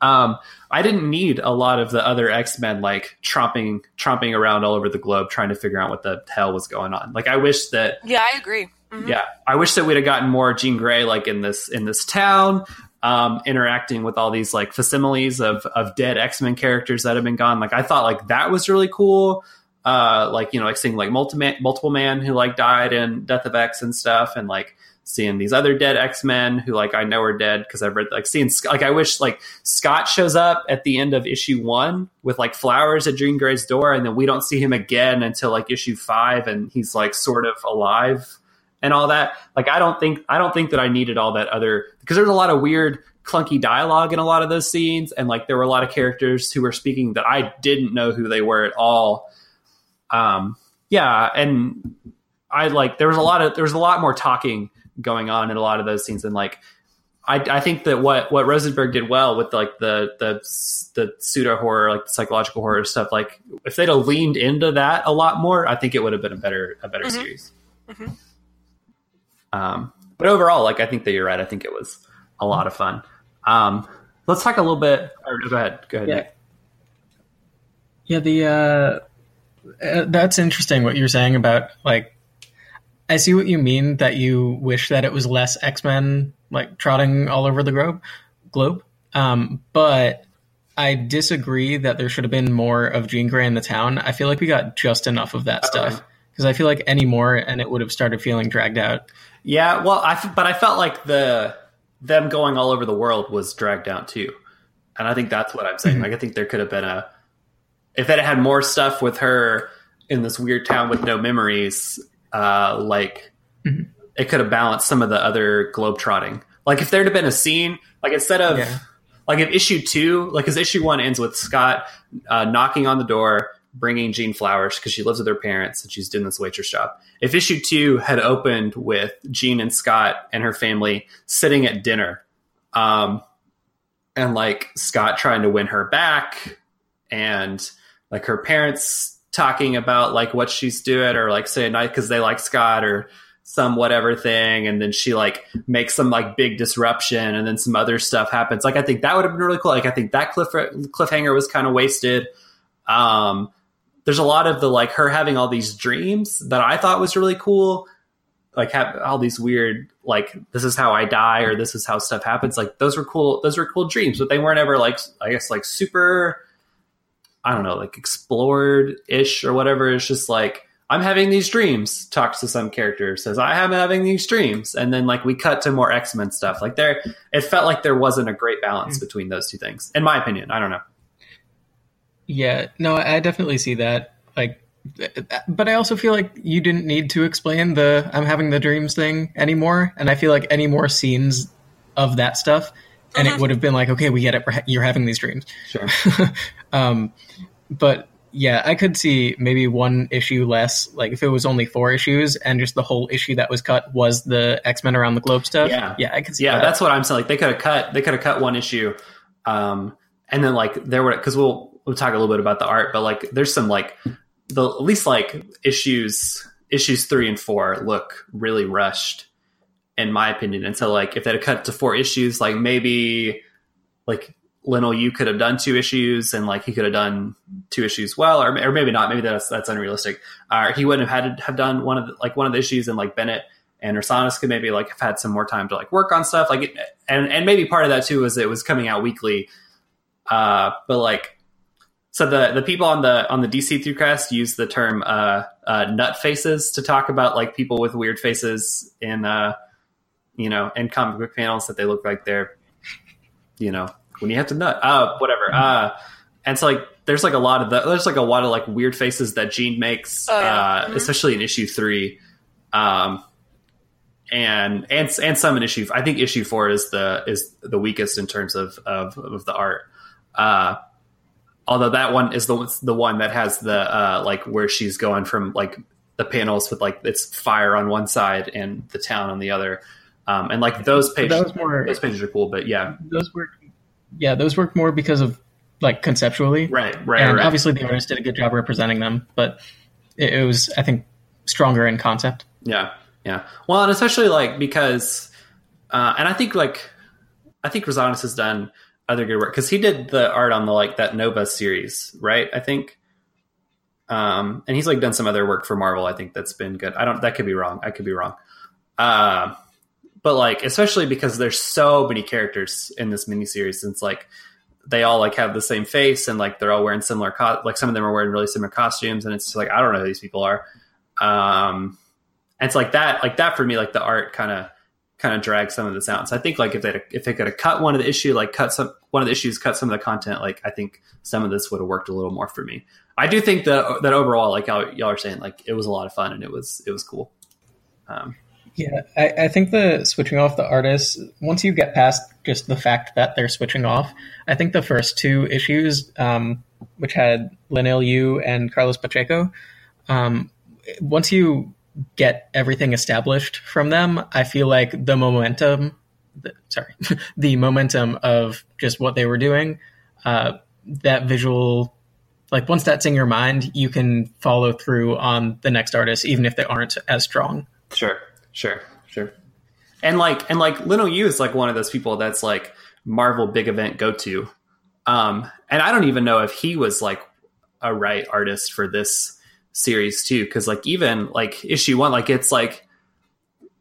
Um, I didn't need a lot of the other X Men like tromping tromping around all over the globe trying to figure out what the hell was going on. Like I wish that Yeah, I agree. Mhm. yeah, I wish that we'd have gotten more Jean Grey like in this in this town, um, interacting with all these like facsimiles of of dead X Men characters that have been gone. Like I thought like that was really cool. Uh, like you know, like seeing like multiple multiple man who like died in Death of X and stuff, and like seeing these other dead X Men who like I know are dead because I've read like seeing like I wish like Scott shows up at the end of issue one with like flowers at Jean Grey's door, and then we don't see him again until like issue five, and he's like sort of alive and all that. Like I don't think I don't think that I needed all that other because there's a lot of weird clunky dialogue in a lot of those scenes and like there were a lot of characters who were speaking that I didn't know who they were at all. Um yeah, and I like there was a lot of there was a lot more talking going on in a lot of those scenes and like I, I think that what what Rosenberg did well with like the the the pseudo horror like the psychological horror stuff like if they'd have leaned into that a lot more I think it would have been a better a better Mhm. series. Mhm. Um, but overall, like I think that you're right. I think it was a lot of fun. Um, let's talk a little bit. Or, go ahead. Go ahead. Yeah. Nick. Yeah, the uh, uh, that's interesting what you're saying about like. I see what you mean that you wish that it was less X Men like trotting all over the globe, globe. Um, but I disagree that there should have been more of Jean Grey in the town. I feel like we got just enough of that stuff because I feel like any more and it would have started feeling dragged out. Yeah. Well, I f- but I felt like the them going all over the world was dragged out too, and I think that's what I'm saying. Mhm. Like I think there could have been a if it had more stuff with her in this weird town with no memories. Uh, like Mhm. it could have balanced some of the other globetrotting. Like if there'd have been a scene, like instead of Yeah. like if issue two, like because issue one ends with Scott uh, knocking on the door, bringing Jean flowers because she lives with her parents and she's doing this waitress job. If issue two had opened with Jean and Scott and her family sitting at dinner, um, and like Scott trying to win her back, and like her parents talking about like what she's doing or like saying night because they like Scott or some whatever thing. And then she like makes some like big disruption and then some other stuff happens. Like i think that would have been really cool. Like i think that cliff cliffhanger was kind of wasted. Um there's a lot of the like her having all these dreams that i thought was really cool. Like have all these weird like this is how i die or this is how stuff happens. Like those were cool those were cool dreams but they weren't ever like i guess like super i don't know like explored ish or whatever it's just like I'm having these dreams, talks to some character, says, I am having these dreams. And then like we cut to more X Men stuff. Like there it felt like there wasn't a great balance hmm. between those two things. In my opinion. I don't know. Yeah, no, I definitely see that. Like, but I also feel like you didn't need to explain the "I'm having the dreams" thing anymore. And I feel like any more scenes of that stuff, and it would have been like, okay, we get it. ha- You're having these dreams. Sure. um, but yeah, I could see maybe one issue less. Like if it was only four issues, and just the whole issue that was cut was the X Men around the globe stuff. Yeah. yeah, I could see. yeah, that. that's what I'm saying. Like they could have cut they could have cut one issue. Um and then like there were because we'll we'll talk a little bit about the art, but like there's some like the at least like issues issues three and four look really rushed in my opinion. And so like if they'd cut to four issues, like maybe like Leinil Yu could have done two issues and like he could have done two issues well, or, or maybe not. Maybe that's that's unrealistic. Uh, he wouldn't have had to have done one of the, like one of the issues, and like Bennett and Rosanas could maybe like have had some more time to like work on stuff. Like, it, and and maybe part of that too was it was coming out weekly. Uh, but like, so the the people on the on the DC Throughcast use the term uh, uh, nut faces to talk about like people with weird faces in uh, you know in comic book panels that they look like they're you know when you have to nut uh whatever uh and so like there's like a lot of the there's like a lot of like weird faces that Jean makes Oh, yeah. uh Mhm. especially in issue three um and and and some in issue I think issue four is the is the weakest in terms of of, of the art uh although that one is the the one that has the uh like where she's going from like the panels with like it's fire on one side and the town on the other um and like those pages more. those pages are cool but yeah Those work. Yeah, those worked more because of like conceptually, right right and right obviously the artist did a good job representing them. But it, it was, I think, stronger in concept. Yeah, yeah. Well, and especially like because, uh, and I think like, I think Rosanas has done other good work because he did the art on the like that Nova series, right? I think. Um, and he's like done some other work for Marvel. I think that's been good. I don't. That could be wrong. I could be wrong. Uh, but like especially because there's so many characters in this miniseries, it's like they all like have the same face and like they're all wearing similar co- like some of them are wearing really similar costumes, and it's just like I don't know who these people are. Um, and it's like that, like that for me, like the art kind of kind of drags some of this out. So I think like if they if they could have cut one of the issue, like cut some one of the issues, cut some of the content, like I think some of this would have worked a little more for me. I do think that that overall, like y'all, y'all are saying, like it was a lot of fun and it was it was cool. Um, Yeah, I, I think the switching off the artists, once you get past just the fact that they're switching off, I think the first two issues, um, which had Leinil Yu and Carlos Pacheco, um, once you get everything established from them, I feel like the momentum, the, sorry, the momentum of just what they were doing, uh, that visual, like once that's in your mind, you can follow through on the next artist, even if they aren't as strong. Sure, sure, sure. And like and like Leinil Yu is like one of those people that's like Marvel big event go to. Um, and I don't even know if he was like a right artist for this series too, because like even like issue one, like it's like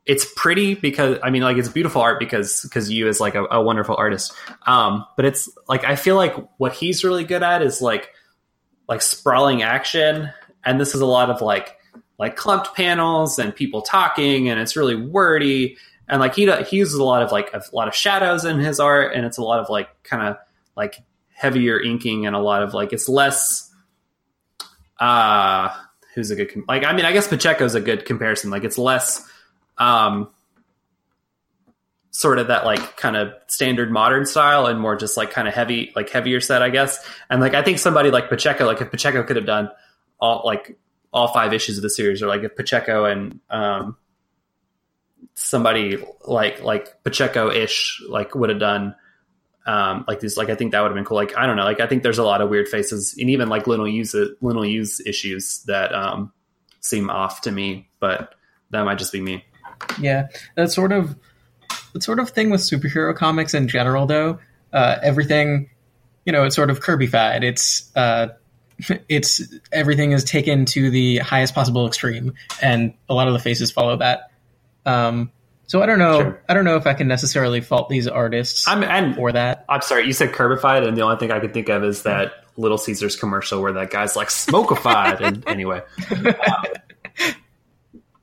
it's pretty because I mean like it's beautiful art because because Yu is like a, a wonderful artist. Um, but it's like I feel like what he's really good at is like like sprawling action, and this is a lot of like like clumped panels and people talking, and it's really wordy. And like he he uses a lot of like a lot of shadows in his art, and it's a lot of like kind of like heavier inking and a lot of like it's less. Uh who's a good like? I mean, I guess Pacheco's a good comparison. Like it's less. um sort of that like kind of standard modern style and more just like kind of heavy like heavier set i guess and like i think somebody like pacheco like if pacheco could have done all like all five issues of the series or like if pacheco and um somebody like like pacheco-ish like would have done um like these like i think that would have been cool like i don't know like i think there's a lot of weird faces and even like little use little use issues that um seem off to me but that might just be me Yeah, that sort of that sort of thing with superhero comics in general, though. Uh, everything, you know, it's sort of Kirby-fied. It's uh, it's everything is taken to the highest possible extreme, and a lot of the faces follow that. Um, so I don't know. Sure. I don't know if I can necessarily fault these artists i'm and for that. I'm sorry, you said Kirbified, and the only thing I could think of is that Little Caesars commercial where that guy's like smokified. and anyway,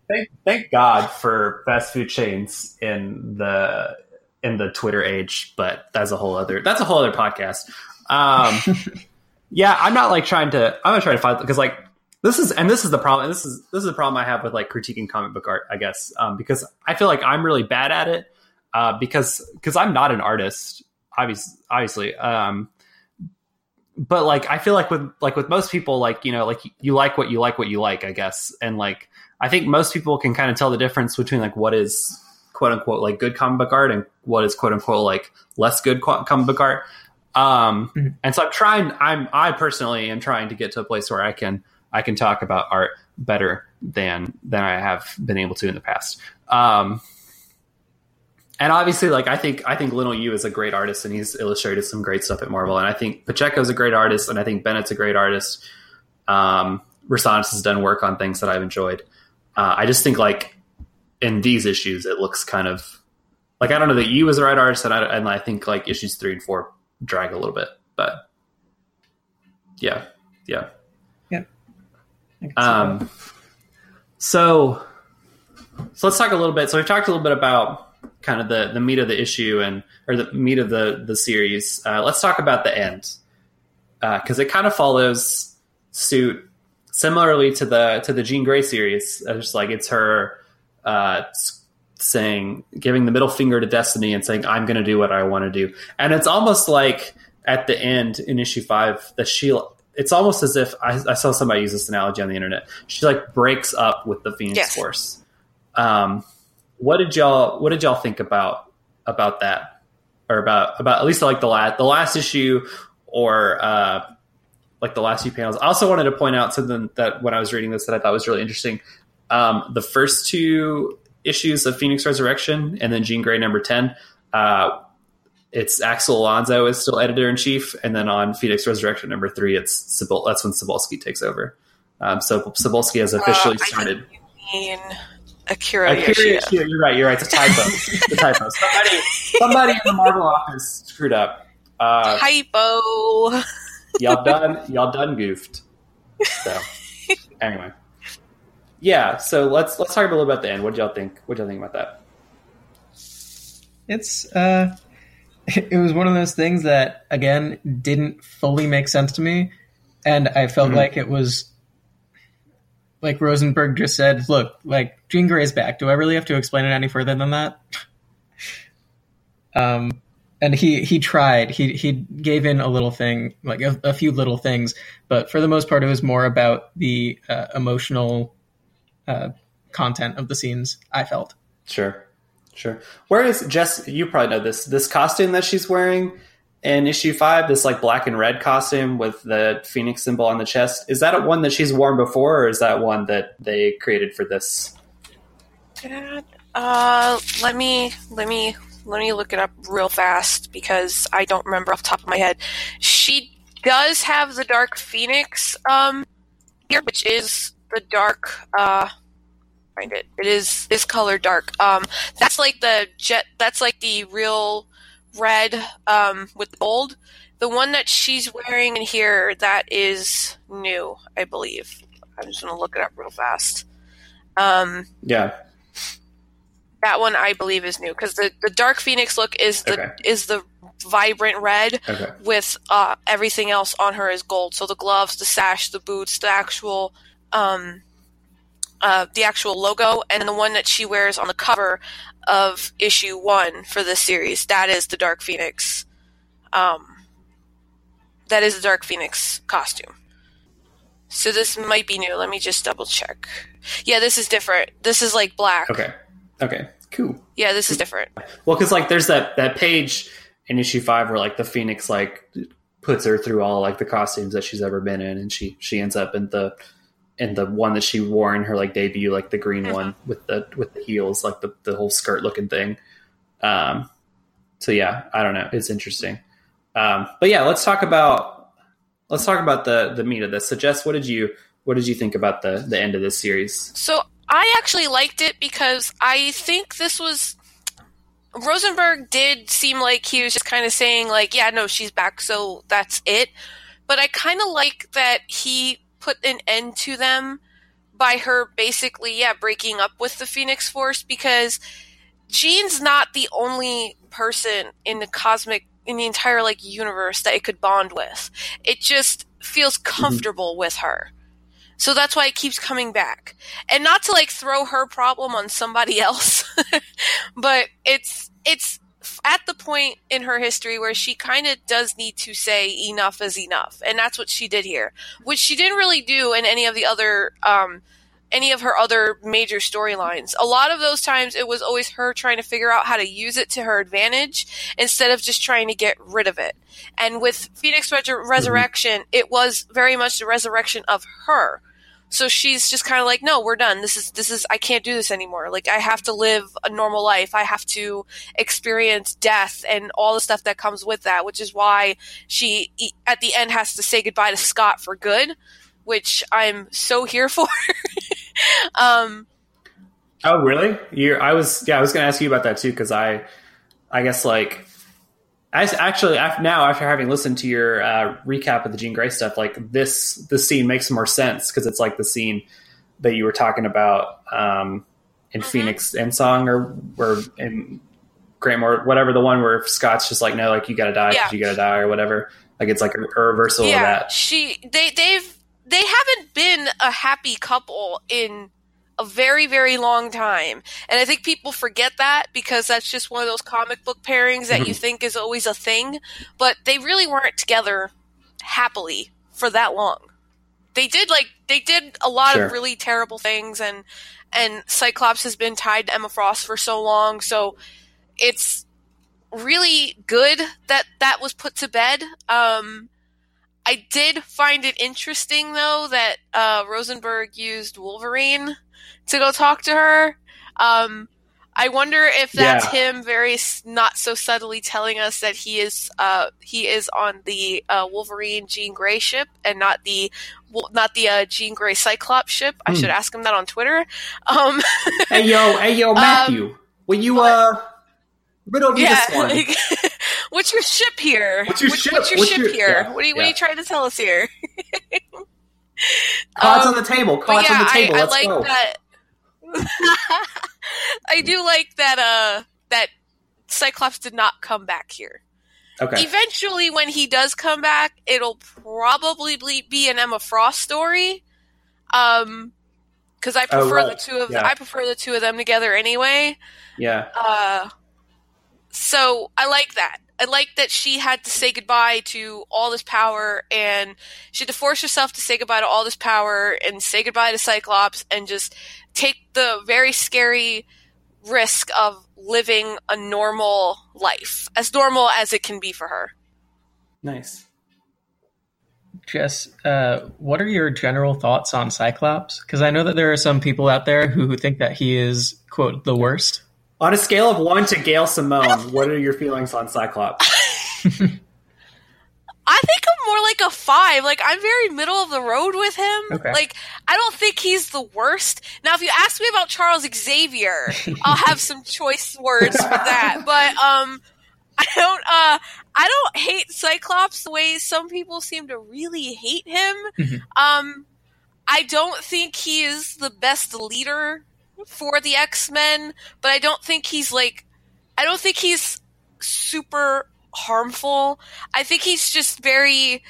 thank, thank God for fast food chains in the in the Twitter age, but that's a whole other that's a whole other podcast. Um, yeah, I'm not like trying to I'm not trying to fight because like this is and this is the problem. This is this is the problem I have with like critiquing comic book art, I guess, um, because I feel like I'm really bad at it uh, because because I'm not an artist, obviously, obviously. Um, but like I feel like with like with most people, like you know, like you like what you like what you like, I guess, and like I think most people can kind of tell the difference between like what is quote unquote like good comic book art and what is quote unquote like less good comic book art. Um, Mhm. and so I'm trying. I'm I personally am trying to get to a place where I can I can talk about art better than than I have been able to in the past. Um, and obviously, like I think I think Leinil Yu is a great artist, and he's illustrated some great stuff at Marvel. And I think Pacheco's a great artist, and I think Bennett's a great artist. Um, Rosanas has done work on things that I've enjoyed. Uh, I just think like in these issues, it looks kind of like I don't know that Yu is the right artist, and I, and I think like issues three and four drag a little bit, but yeah, yeah. I can see that. Um, so, so let's talk a little bit. So we've talked a little bit about kind of the the meat of the issue and or the meat of the the series. Uh, let's talk about the end Uh because it kind of follows suit similarly to the to the Jean Grey series. Uh, just like it's her uh, saying, giving the middle finger to Destiny and saying, "I'm going to do what I want to do," and it's almost like at the end in issue five that she it's almost as if I, I saw somebody use this analogy on the internet. She like breaks up with the Phoenix Yes. Force. Um, what did y'all What did y'all think about about that, or about about at least like the last the last issue, or uh, like the last few panels? I also wanted to point out something that when I was reading this that I thought was really interesting. Um, the first two issues of Phoenix Resurrection and then Jean Grey number ten. Uh, it's Axel Alonso is still editor in chief, and then on Phoenix Resurrection number three, it's Cebul- that's when Cebulski takes over. Um, so Cebulski has officially Uh, I started. mean, Akira, Akira Yoshida. You're right. You're right. It's a typo. it's a typo. Somebody, somebody in the Marvel office screwed up. Uh, Hypo. y'all done. Y'all done goofed. So anyway, yeah. So let's let's talk a little bit about the end. What do y'all think? What do y'all think about that? It's uh, it was one of those things that again didn't fully make sense to me, and I felt Mhm. like it was like Rosenberg just said, "Look, like Jean Grey is back. Do I really have to explain it any further than that?" um, and he he tried. He he gave in a little thing, like a, a few little things, but for the most part, it was more about the uh, emotional uh, content of the scenes. I felt. Sure, sure. Where is Jess? You probably know this. This costume that she's wearing in issue five, this like black and red costume with the phoenix symbol on the chest. Is that a one that she's worn before, or is that one that they created for this? Uh, let me let me let me look it up real fast because I don't remember off the top of my head. She does have the Dark Phoenix um here, which is the dark uh find it. It is this color dark. Um that's like the jet that's like the real red um with gold. The one that she's wearing in here that is new, I believe. I'm just gonna look it up real fast. Um Yeah. that one I believe is new because the, the Dark Phoenix look is the Okay. is the vibrant red Okay. with uh, everything else on her is gold. So the gloves, the sash, the boots, the actual um, uh, the actual logo, and the one that she wears on the cover of issue one for this series. That is the Dark Phoenix. Um, that is the Dark Phoenix costume. So this might be new. Let me just double check. Yeah, this is different. This is like black. Okay. Okay. Cool. Yeah, this is different. Well, because like there's that that page in issue five where like the phoenix like puts her through all like the costumes that she's ever been in, and she she ends up in the in the one that she wore in her like debut, like the green Mhm. one with the with the heels, like the the whole skirt looking thing. Um. So yeah, I don't know. It's interesting. Um. But yeah, let's talk about let's talk about the the meat of this. So Jess, what did you what did you think about the the end of this series? So I actually liked it because I think this was Rosenberg did seem like he was just kind of saying like, yeah, no, she's back, so that's it. But I kind of like that he put an end to them by her basically, yeah, breaking up with the Phoenix Force because Jean's not the only person in the cosmic in the entire like universe that it could bond with. It just feels mm-hmm. comfortable with her. So that's why it keeps coming back. And not to like throw her problem on somebody else, but it's it's at the point in her history where she kind of does need to say enough is enough. And that's what she did here, which she didn't really do in any of the other um any of her other major storylines. A lot of those times it was always her trying to figure out how to use it to her advantage instead of just trying to get rid of it. And with Phoenix Res- Resurrection, it was very much the resurrection of her. So she's just kind of like, no, we're done. This is, this is, I can't do this anymore. Like, I have to live a normal life. I have to experience death and all the stuff that comes with that, which is why she, at the end, has to say goodbye to Scott for good, which I'm so here for. um, Oh, really? You I was yeah, I was going to ask you about that too because I I guess like I actually now after having listened to your uh, recap of the Jean Grey stuff, like this this scene makes more sense because it's like the scene that you were talking about um, in Mhm. Phoenix Endsong or or in Graham or whatever the one where Scott's just like no, like you got to die, Yeah. you got to die or whatever. Like it's like a, a reversal of that. she, they, they've, they haven't been a happy couple in a very, very long time. And I think people forget that because that's just one of those comic book pairings that you think is always a thing. But they really weren't together happily for that long. They did like they did a lot Sure. of really terrible things and and Cyclops has been tied to Emma Frost for so long, so it's really good that that was put to bed. Um I did find it interesting though that uh, Rosenberg used Wolverine to go talk to her. Um, I wonder if that's Yeah. him very s- not so subtly telling us that he is uh, he is on the uh, Wolverine Jean Grey ship and not the not the uh, Jean Grey Cyclops ship. I Hmm. should ask him that on Twitter. Um, Hey yo, hey yo, Matthew, will you uh riddle me yeah, this one? what's your ship here? What's your What- ship? What's your What's ship your- here? yeah, What are you What are you trying to tell us here? Cards Um, on the table. Cards yeah, on the table. I, I like go. that. I do like that. Uh, that Cyclops did not come back here. Okay. Eventually, when he does come back, it'll probably be- an Emma Frost story. Um, because I Oh, prefer right. the two of Yeah. I prefer the two of them together anyway. Yeah. Uh, so I like that. I like that she had to say goodbye to all this power, and she had to force herself to say goodbye to all this power and say goodbye to Cyclops, and just take the very scary risk of living a normal life, as normal as it can be for her. Nice. Jess, uh, what are your general thoughts on Cyclops? Because I know that there are some people out there who, who think that he is, quote, the worst. On a scale of one to Gail Simone, what are your feelings on Cyclops? I think I'm more like a five. Like I'm very middle of the road with him. Okay. Like I don't think he's the worst. Now, if you ask me about Charles Xavier, I'll have some choice words for that. But um, I don't. Uh, I don't hate Cyclops the way some people seem to really hate him. Mhm. Um, I don't think he is the best leader for the X Men, but I don't think he's like. I don't think he's super harmful. I think he's just very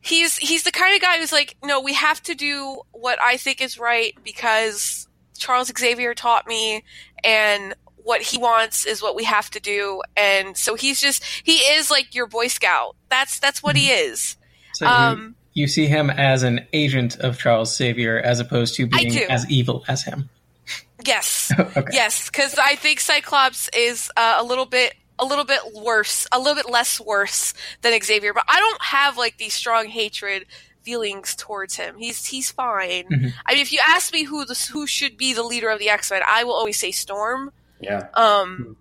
he's he's the kind of guy who's like, no, we have to do what I think is right because Charles Xavier taught me and what he wants is what we have to do and so he's just he is like your boy scout. That's that's what he is. So you- Um you, see him as an agent of Charles Xavier as opposed to being as evil as him. Yes. okay. Yes, because I think Cyclops is uh, a little bit a little bit worse, a little bit less worse than Xavier, but I don't have like these strong hatred feelings towards him. He's he's fine. Mhm. I mean, if you ask me who the who should be the leader of the X Men, I will always say Storm. Yeah. Um,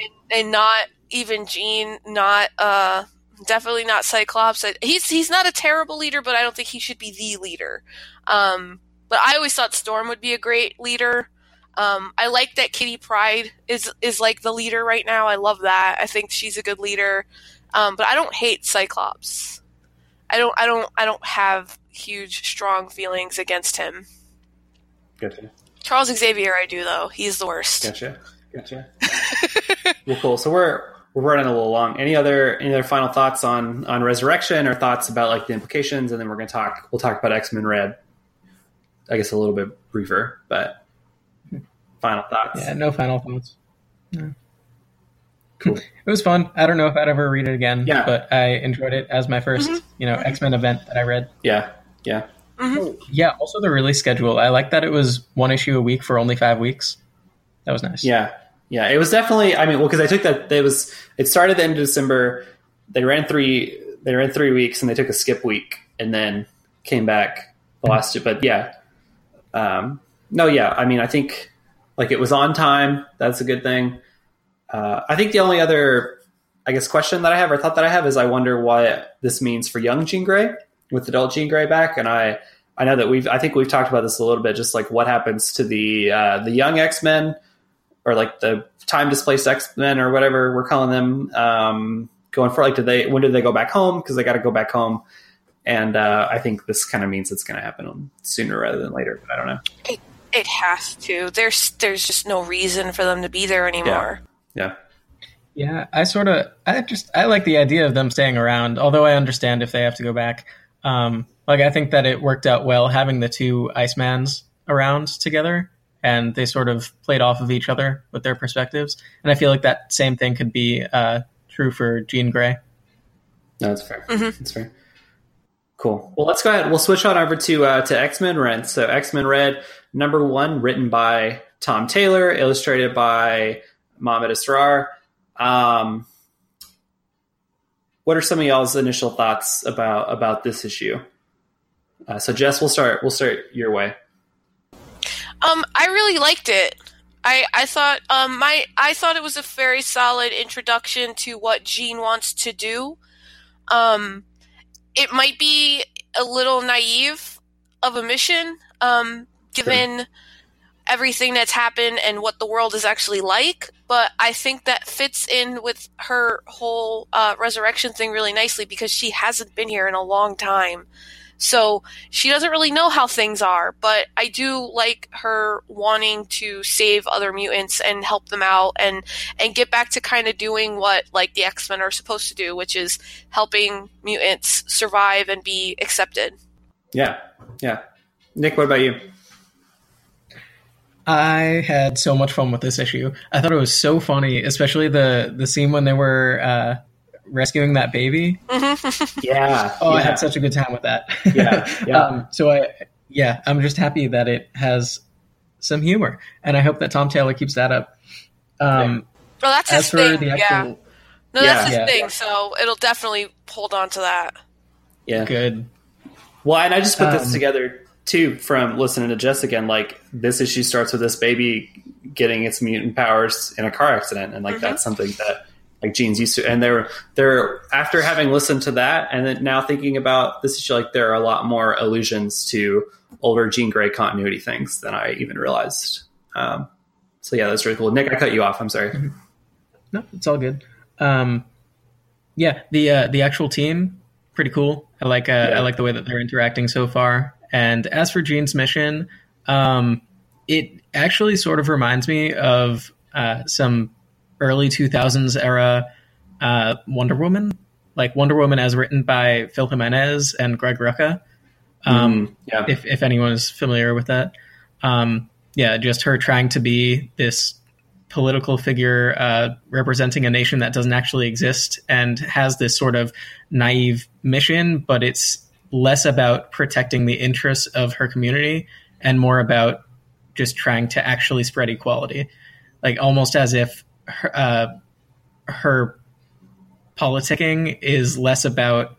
and, and not even Jean, not uh, definitely not Cyclops. He's he's not a terrible leader, but I don't think he should be the leader. Um, but I always thought Storm would be a great leader. Um, I like that Kitty Pryde is is like the leader right now. I love that. I think she's a good leader. Um, but I don't hate Cyclops. I don't. I don't. I don't have huge, strong feelings against him. Gotcha. Charles Xavier, I do though. He's the worst. Gotcha. Gotcha. well, cool. So we're we're running a little long. Any other any other final thoughts on on Resurrection or thoughts about like the implications, and then we're gonna talk. We'll talk about X Men Red. I guess a little bit briefer, but final thoughts. Yeah, no final thoughts. No. Cool. It was fun. I don't know if I'd ever read it again, Yeah. but I enjoyed it as my 1st you know, X Men event that I read. Yeah. Yeah. Yeah, also the release schedule. I like that it was one issue a week for only five weeks. That was nice. Yeah, yeah. It was definitely. I mean, well, because I took that. It was. It started at the end of December. They ran three. They ran three weeks, and they took a skip week, and then came back the last two. But yeah, um, no, yeah. I mean, I think like it was on time. That's a good thing. Uh, I think the only other, I guess, question that I have or thought that I have is I wonder what this means for young Jean Grey with adult Jean Grey back, and I. I know that we've. I think we've talked about this a little bit. Just like what happens to the uh, the young X Men, or like the time displaced X Men, or whatever we're calling them. Um, going for like, do they? When do they go back home? Because they got to go back home. And uh, I think this kind of means it's going to happen sooner rather than later. But I don't know. It has to. There's there's just no reason for them to be there anymore. Yeah. Yeah, I sort of, I just, I like the idea of them staying around. Although I understand if they have to go back. Um, like I think that it worked out well having the two Icemans around together, and they sort of played off of each other with their perspectives. And I feel like that same thing could be uh, true for Jean Grey. No, that's fair. Mhm. That's fair. Cool. Well, let's go ahead. We'll switch on over to uh, to X Men Red. So X Men Red number one, written by Tom Taylor, illustrated by Mohamed Asrar. Um, what are some of y'all's initial thoughts about about this issue? Uh, so Jess, we'll start. We'll start your way. Um, I really liked it. I, I thought um my I thought it was a very solid introduction to what Jean wants to do. Um, it might be a little naive of a mission, um, given everything that's happened and what the world is actually like. But I think that fits in with her whole uh, resurrection thing really nicely because she hasn't been here in a long time. So she doesn't really know how things are, but I do like her wanting to save other mutants and help them out and and get back to kind of doing what like the X-Men are supposed to do, which is helping mutants survive and be accepted. Yeah, yeah. Nick, what about you? I had so much fun with this issue. I thought it was so funny, especially the the scene when they were uh, rescuing that baby. Yeah. Oh, I had such a good time with that. Yeah, yeah. um, so I, yeah, I'm just happy that it has some humor, and I hope that Tom Taylor keeps that up. Um, Well, that's his for thing. the yeah, actual, no, that's his Yeah. thing. So it'll definitely hold on to that. yeah. good. Well, and I just put this Um, together too from listening to Jess again. Like this issue starts with this baby getting its mutant powers in a car accident, and like Mhm. that's something that like Jean's used to. And they're they're after having listened to that, and then now thinking about this issue, like there are a lot more allusions to older Jean Grey continuity things than I even realized. Um, so yeah, that's really cool. Nick, I cut you off. I'm sorry. No, it's all good. Um, yeah, the uh, the actual team pretty cool. I like uh, Yeah. I like the way that they're interacting so far. And as for Jean's mission, um, it actually sort of reminds me of uh, some early 2000s era uh, Wonder Woman, like Wonder Woman as written by Phil Jimenez and Greg Rucka. Um, Mm, yeah, if if anyone is familiar with that. Um, yeah, just her trying to be this political figure uh, representing a nation that doesn't actually exist and has this sort of naive mission, but it's less about protecting the interests of her community and more about just trying to actually spread equality, like almost as if her, uh, her politicking is less about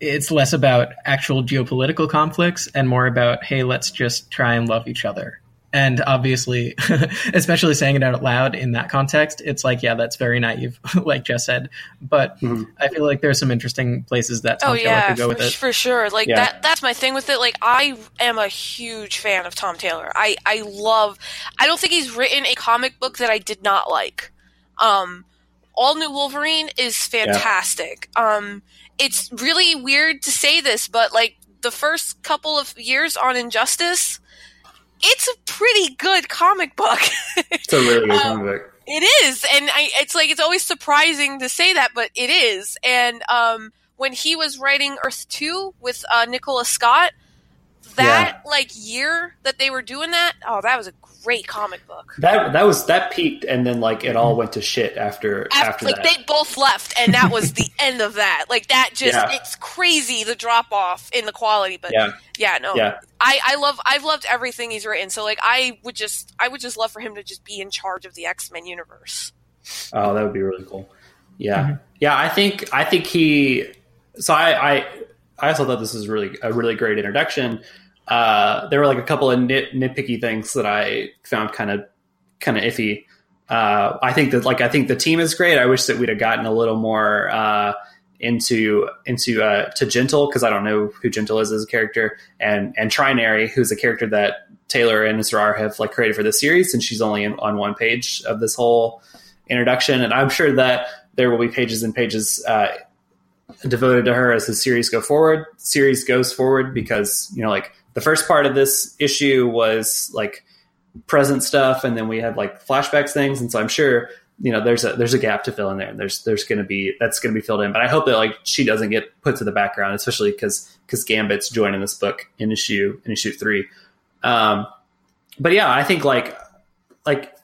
it's less about actual geopolitical conflicts and more about hey let's just try and love each other and obviously especially saying it out loud in that context it's like yeah that's very naive like jess said but Mhm. i feel like there's some interesting places that tom Oh taylor yeah, could go for, with it for sure. Like Yeah. that that's my thing with it. Like I am a huge fan of Tom Taylor. I I love I don't think he's written a comic book that I did not like. Um All New Wolverine is fantastic. Um it's really weird to say this, but like the first couple of years on Injustice, it's a pretty good comic book. it's a really good um, comic book. It is, and I, it's like it's always surprising to say that, but it is. And um, when he was writing Earth Two with uh, Nicola Scott, that like year that they were doing that, oh, that was a great comic book. That that was that peaked, and then like it all went to shit after after, After, like that. they both left, and that was the end of that. Like that, just Yeah. it's crazy the drop off in the quality. But yeah, yeah, no, yeah. I, I love I've loved everything he's written. So like I would just I would just love for him to just be in charge of the X Men universe. Oh, that would be really cool. Yeah, Mm-hmm. yeah. I think I think he. So I I I also thought this was really a really great introduction. Uh, there were like a couple of nit, nitpicky things that I found kind of kind of iffy. Uh, I think that like I think the team is great. I wish that we'd have gotten a little more uh, into into uh, to Gentle because I don't know who Gentle is as a character, and and Trinary, who's a character that Taylor and Asrar have like created for this series, and she's only in, on one page of this whole introduction, and I'm sure that there will be pages and pages uh, devoted to her as the series go forward. Series goes forward because you know, like the first part of this issue was like present stuff, and then we had like flashbacks things, and so I'm sure you know there's a there's a gap to fill in there. And there's there's going to be that's going to be filled in, but I hope that like she doesn't get put to the background, especially because because Gambit's joining this book in issue in issue three. Um, but yeah, I think like like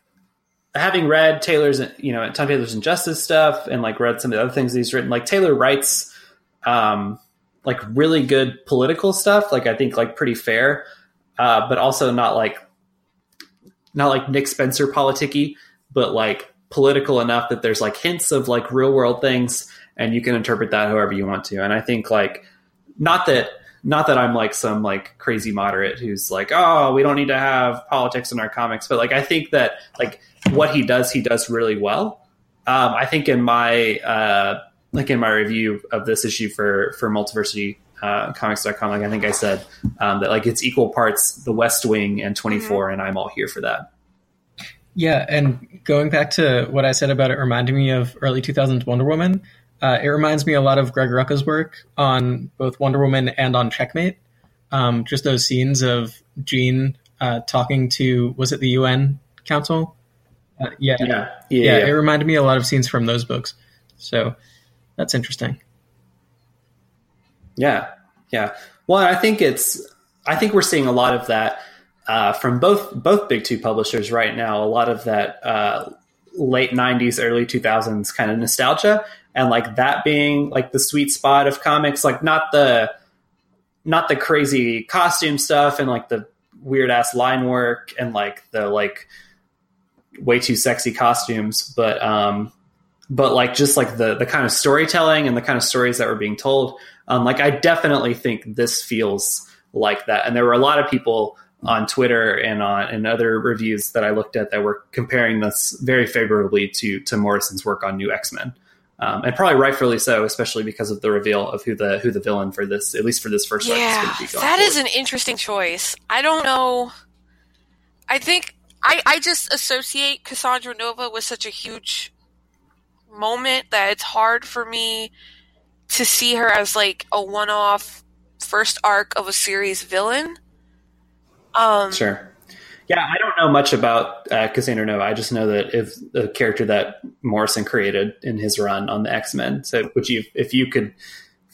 having read Taylor's, you know, Tom Taylor's Injustice stuff and like read some of the other things he's written, like Taylor writes, um, like really good political stuff. Like I think like pretty fair, uh, but also not like, not like Nick Spencer politicky, but like political enough that there's like hints of like real world things and you can interpret that however you want to. And I think like, not that, not that I'm like some like crazy moderate who's like, oh, we don't need to have politics in our comics, but like I think that like what he does, he does really well. Um, I think in my uh, like in my review of this issue for for Multiversity uh, Comics.com, like I think I said um, that like it's equal parts The West Wing and 24, and I'm all here for that. Yeah, and going back to what I said about it reminding me of early 2000s Wonder Woman, uh, it reminds me a lot of Greg Rucka's work on both Wonder Woman and on Checkmate. Um, just those scenes of Jean uh, talking to, was it the UN Council? Uh, yeah. Yeah, yeah, yeah, yeah. it reminded me a lot of scenes from those books. So that's interesting. Yeah, yeah. Well, I think it's. I think we're seeing a lot of that uh, from both both big two publishers right now. A lot of that uh, late '90s, early 2000s kind of nostalgia, and like that being like the sweet spot of comics. Like not the not the crazy costume stuff and like the weird ass line work and like the like way too sexy costumes, but um, but like just like the the kind of storytelling and the kind of stories that were being told. Um, like I definitely think this feels like that, and there were a lot of people on Twitter and on and other reviews that I looked at that were comparing this very favorably to to Morrison's work on New X Men. Um, and probably rightfully so, especially because of the reveal of who the who the villain for this, at least for this first arc, is Yeah, going to be. Going that is an interesting choice. I don't know. I think I, I just associate Cassandra Nova with such a huge moment that it's hard for me to see her as like a one off first arc of a series villain. Um, Sure. Yeah, I don't know much about uh, Cassandra Nova. I just know that if the character that Morrison created in his run on the X Men. So, would you, if you could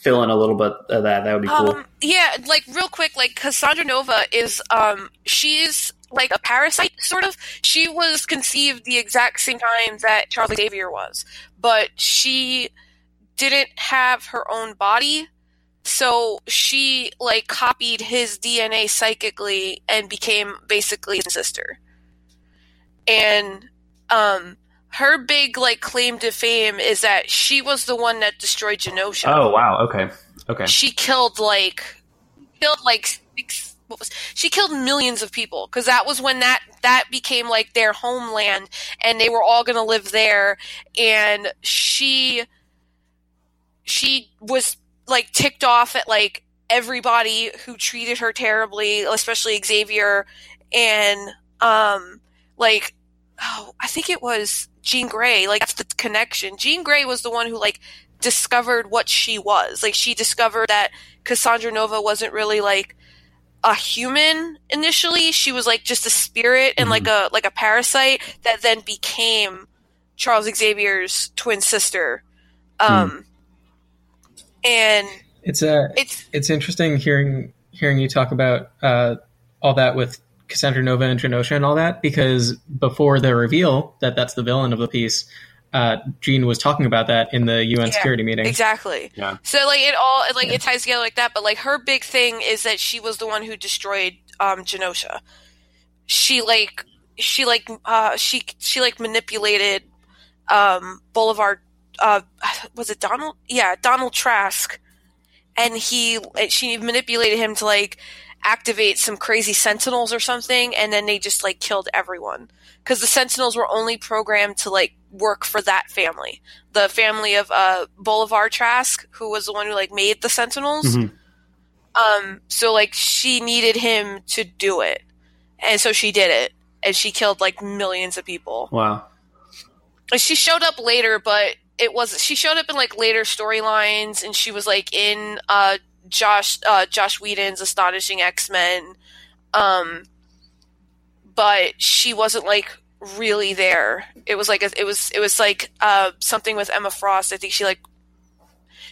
fill in a little bit of that, that would be cool. Um, yeah, like real quick, like Cassandra Nova is um she's like a parasite sort of. She was conceived the exact same time that Charles Xavier was, but she didn't have her own body. So she like copied his DNA psychically and became basically his sister. And um her big like claim to fame is that she was the one that destroyed Genosha oh wow. Okay. Okay. she killed like killed like six, what was she killed millions of people because that was when that that became like their homeland and they were all gonna live there and she she was like ticked off at like everybody who treated her terribly especially xavier and um like oh i think it was jean grey like that's the connection jean grey was the one who like discovered what she was. Like she discovered that Cassandra Nova wasn't really like a human initially. She was like just a spirit and like a like a parasite that then became Charles Xavier's twin sister. Um and It's a it's it's interesting hearing hearing you talk about uh, all that with Cassandra Nova and Genosha and all that because before the reveal that that's the villain of the piece, uh, Jean was talking about that in the UN Yeah, security meeting. Exactly. Yeah. So like it all it, like it ties together like that, but like her big thing is that she was the one who destroyed um Genosha. She like she like uh she she like manipulated um Bolivar uh was it Donald? Yeah, Donald Trask and he she manipulated him to like activate some crazy sentinels or something and then they just like killed everyone. Because the sentinels were only programmed to like work for that family. The family of uh Bolivar Trask who was the one who like made the sentinels. Mhm. um so like she needed him to do it. And so she did it. And she killed like millions of people. Wow. and she showed up later, but it was she showed up in like later storylines, and she was like in uh, Joss uh, Joss Whedon's Astonishing X Men, um, but she wasn't like really there. It was like a, it was it was like uh, something with Emma Frost. I think she like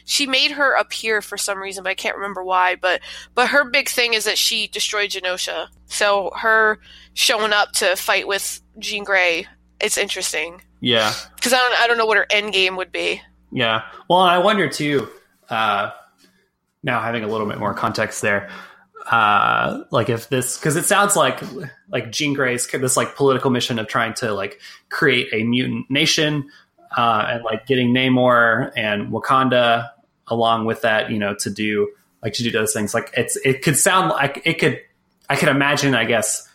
she made her appear for some reason, but I can't remember why. But but her big thing is that she destroyed Genosha. So her showing up to fight with Jean Grey, it's interesting Yeah. because I don't I don't know what her end game would be. Yeah. Well, I wonder too. Uh, now having a little bit more context there, uh, like if this because it sounds like like Jean Grey's this like political mission of trying to like create a mutant nation uh, and like getting Namor and Wakanda along with that, you know, to do like to do those things. Like it's it could sound like it could I could imagine I guess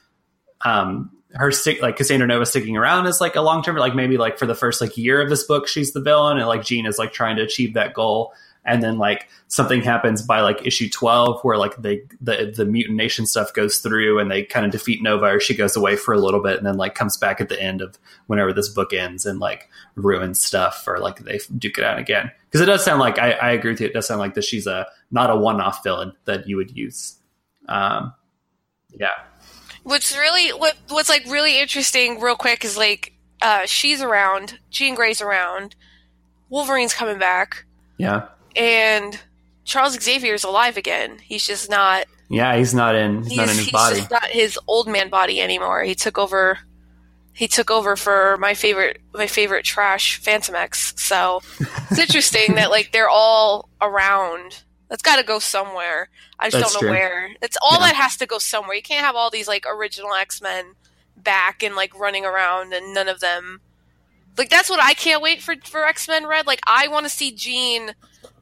um her stick like Cassandra Nova sticking around is like a long term like maybe like for the first like year of this book she's the villain and like Jean is like trying to achieve that goal and then like something happens by like issue 12 where like they the the mutant nation stuff goes through and they kind of defeat nova or she goes away for a little bit and then like comes back at the end of whenever this book ends and like ruins stuff or like they duke it out again. Because it does sound like I, I agree with you it does sound like that she's a not a one-off villain that you would use. Um yeah. What's really what what's like really interesting, real quick, is like uh, she's around, Jean Grey's around, Wolverine's coming back, yeah and Charles Xavier is alive again. He's just not. yeah he's not in he's, He's, not in his he's body just not his old man body anymore. He took over. He took over for my favorite my favorite trash Fantomex. So it's interesting that like they're all around. That's got to go somewhere. I just That's don't know true. where. It's all Yeah. that has to go somewhere. You can't have all these like original X Men back and like running around and none of them. Like that's what I can't wait for for X Men Red. Like I want to see Jean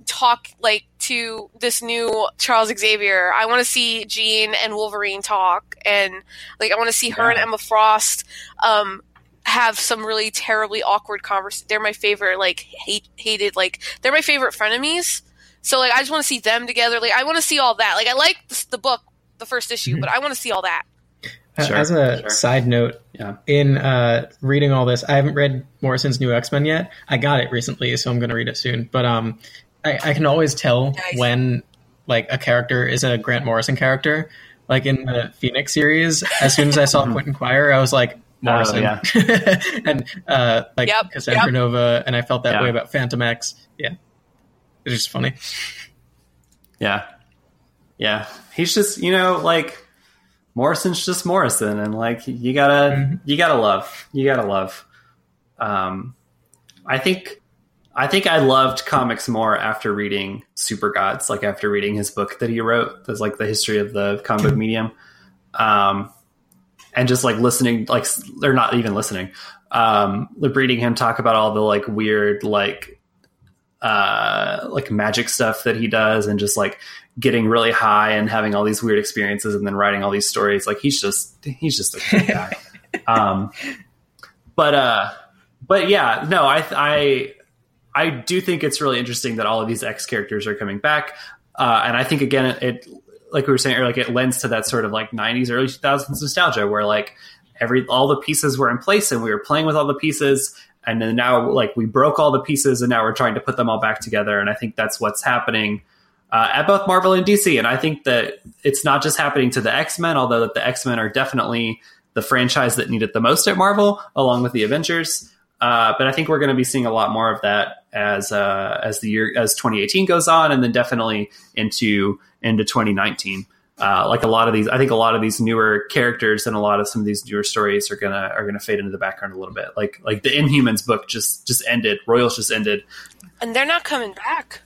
talk like to this new Charles Xavier. I want to see Jean and Wolverine talk, and like I want to see her and Emma Frost um, have some really terribly awkward conversation. They're my favorite, like hate hated, like they're my favorite frenemies. So like I just want to see them together. Like I want to see all that. Like I like the, the book, the first issue, but I want to see all that. Sure, As a sure. side note, yeah in uh, reading all this, I haven't read Morrison's new X Men yet. I got it recently, so I'm going to read it soon. But um, I, I can always tell Nice. when like a character is a Grant Morrison character. Like in the Phoenix series, as soon as I saw Quentin Quire, I was like Morrison, Oh, yeah. and uh, like Yep, Cassandra yep. Nova, and I felt that Yeah. way about Fantomex. Yeah, it's just funny. Yeah. Yeah. He's just, you know, like Morrison's just Morrison and like you gotta you gotta love. You gotta love. Um I think I think I loved comics more after reading Supergods, like after reading his book that he wrote. That's like the history of the comic book medium. Um and just like listening like they're not even listening. Um like reading him talk about all the like weird like uh like magic stuff that he does and just like getting really high and having all these weird experiences and then writing all these stories like he's just he's just a guy um but uh but yeah no i i i do think it's really interesting that all of these x characters are coming back. Uh and i think again it, it like we were saying earlier, like it lends to that sort of like 90s early 2000s nostalgia where like every all the pieces were in place and we were playing with all the pieces. And then now like we broke all the pieces and now we're trying to put them all back together. And i think that's what's happening uh, at both marvel and dc and i think that it's not just happening to the x-men although that the x-men are definitely the franchise that need it the most at marvel along with the avengers uh, but i think we're going to be seeing a lot more of that as uh, as the year as 2018 goes on and then definitely into into 2019 uh, like a lot of these, I think a lot of these newer characters and a lot of some of these newer stories are gonna are gonna fade into the background a little bit. Like like the Inhumans book just just ended, Royals just ended. And they're not coming back.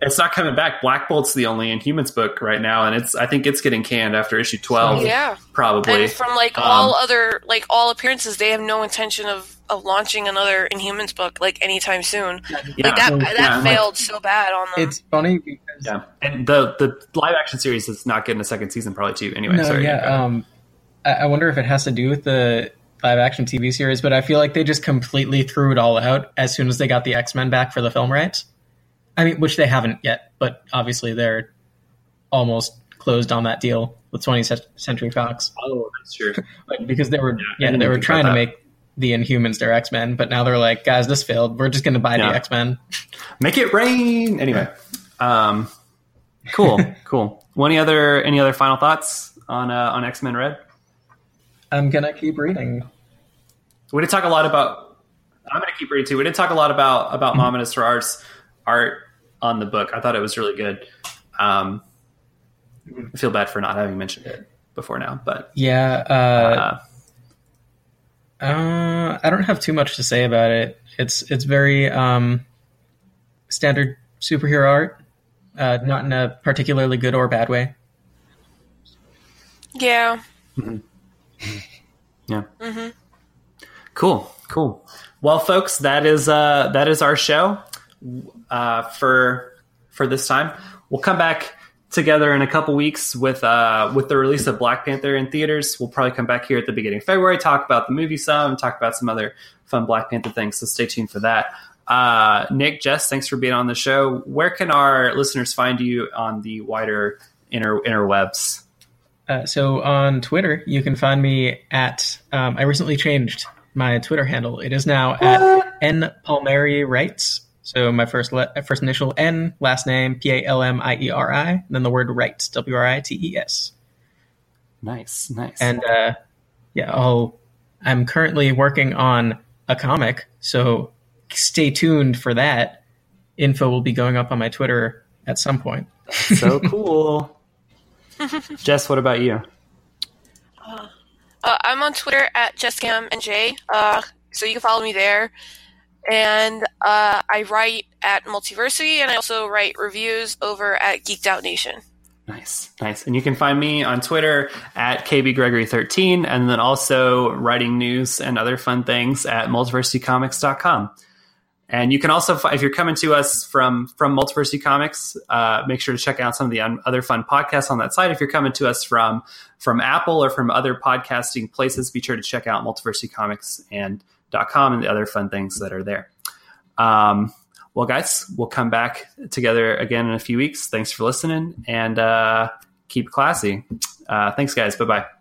It's not coming back. Black Bolt's the only Inhumans book right now, and it's I think it's getting canned after issue twelve, Yeah. probably. And from like Um, all other like all appearances, they have no intention of of launching another Inhumans book like anytime soon. yeah, Like that Yeah, that like- failed so bad on them. It's funny because yeah, and the the live action series is not getting a second season probably too. Anyway, no, sorry. yeah. Um, I, I wonder if it has to do with the live action TV series, but I feel like they just completely threw it all out as soon as they got the X Men back for the film rights. I mean, which they haven't yet, but obviously they're almost closed on that deal with 20th Century Fox, oh, that's true. like because they were I yeah, they were trying to make the Inhumans their X Men, but now they're like, guys, this failed. We're just going to buy Yeah. the X Men. Make it rain. Anyway, um, cool, cool. Well, any other any other final thoughts on uh, on X Men Red? I'm gonna keep reading. We didn't talk a lot about. I'm going to keep reading too. We didn't talk a lot about about Mahmud Asrar's art on the book. I thought it was really good. Um, I feel bad for not having mentioned it before now, but Yeah, uh, uh, Uh, I don't have too much to say about it. It's it's very um, standard superhero art, uh, not in a particularly good or bad way. yeah. yeah, Mhm. cool, cool. Well, folks, that is uh, that is our show uh, for for this time. We'll come back together in a couple weeks with uh, with the release of Black Panther in theaters. We'll probably come back here at the beginning of February, talk about the movie some, talk about some other fun Black Panther things. So stay tuned for that. Uh, Nick, Jess, thanks for being on the show. Where can our listeners find you on the wider inter interwebs? Uh, so on Twitter, you can find me at. Um, I recently changed my Twitter handle. It is now at n palmieri writes. So my first le- first initial N, last name P A L M I E R I, then the word writes W R I T E S. Nice, nice. And uh, yeah, I'll, I'm currently working on a comic, so stay tuned for that. Info will be going up on my Twitter at some point. so cool. Jess, what about you? Uh, I'm on Twitter at JessCamNJ, uh, so you can follow me there. And uh, I write at Multiversity, and I also write reviews over at Geeked Out Nation. Nice, nice. And you can find me on Twitter at kbgregory13, and then also writing news and other fun things at multiversitycomics.com. And you can also, if you're coming to us from from Multiversity Comics, uh, make sure to check out some of the other fun podcasts on that site. If you're coming to us from from Apple or from other podcasting places, be sure to check out Multiversity Comics and .com and the other fun things that are there. Um, well, guys, we'll come back together again in a few weeks. Thanks for listening and uh, keep classy. Uh, thanks, guys. Bye bye.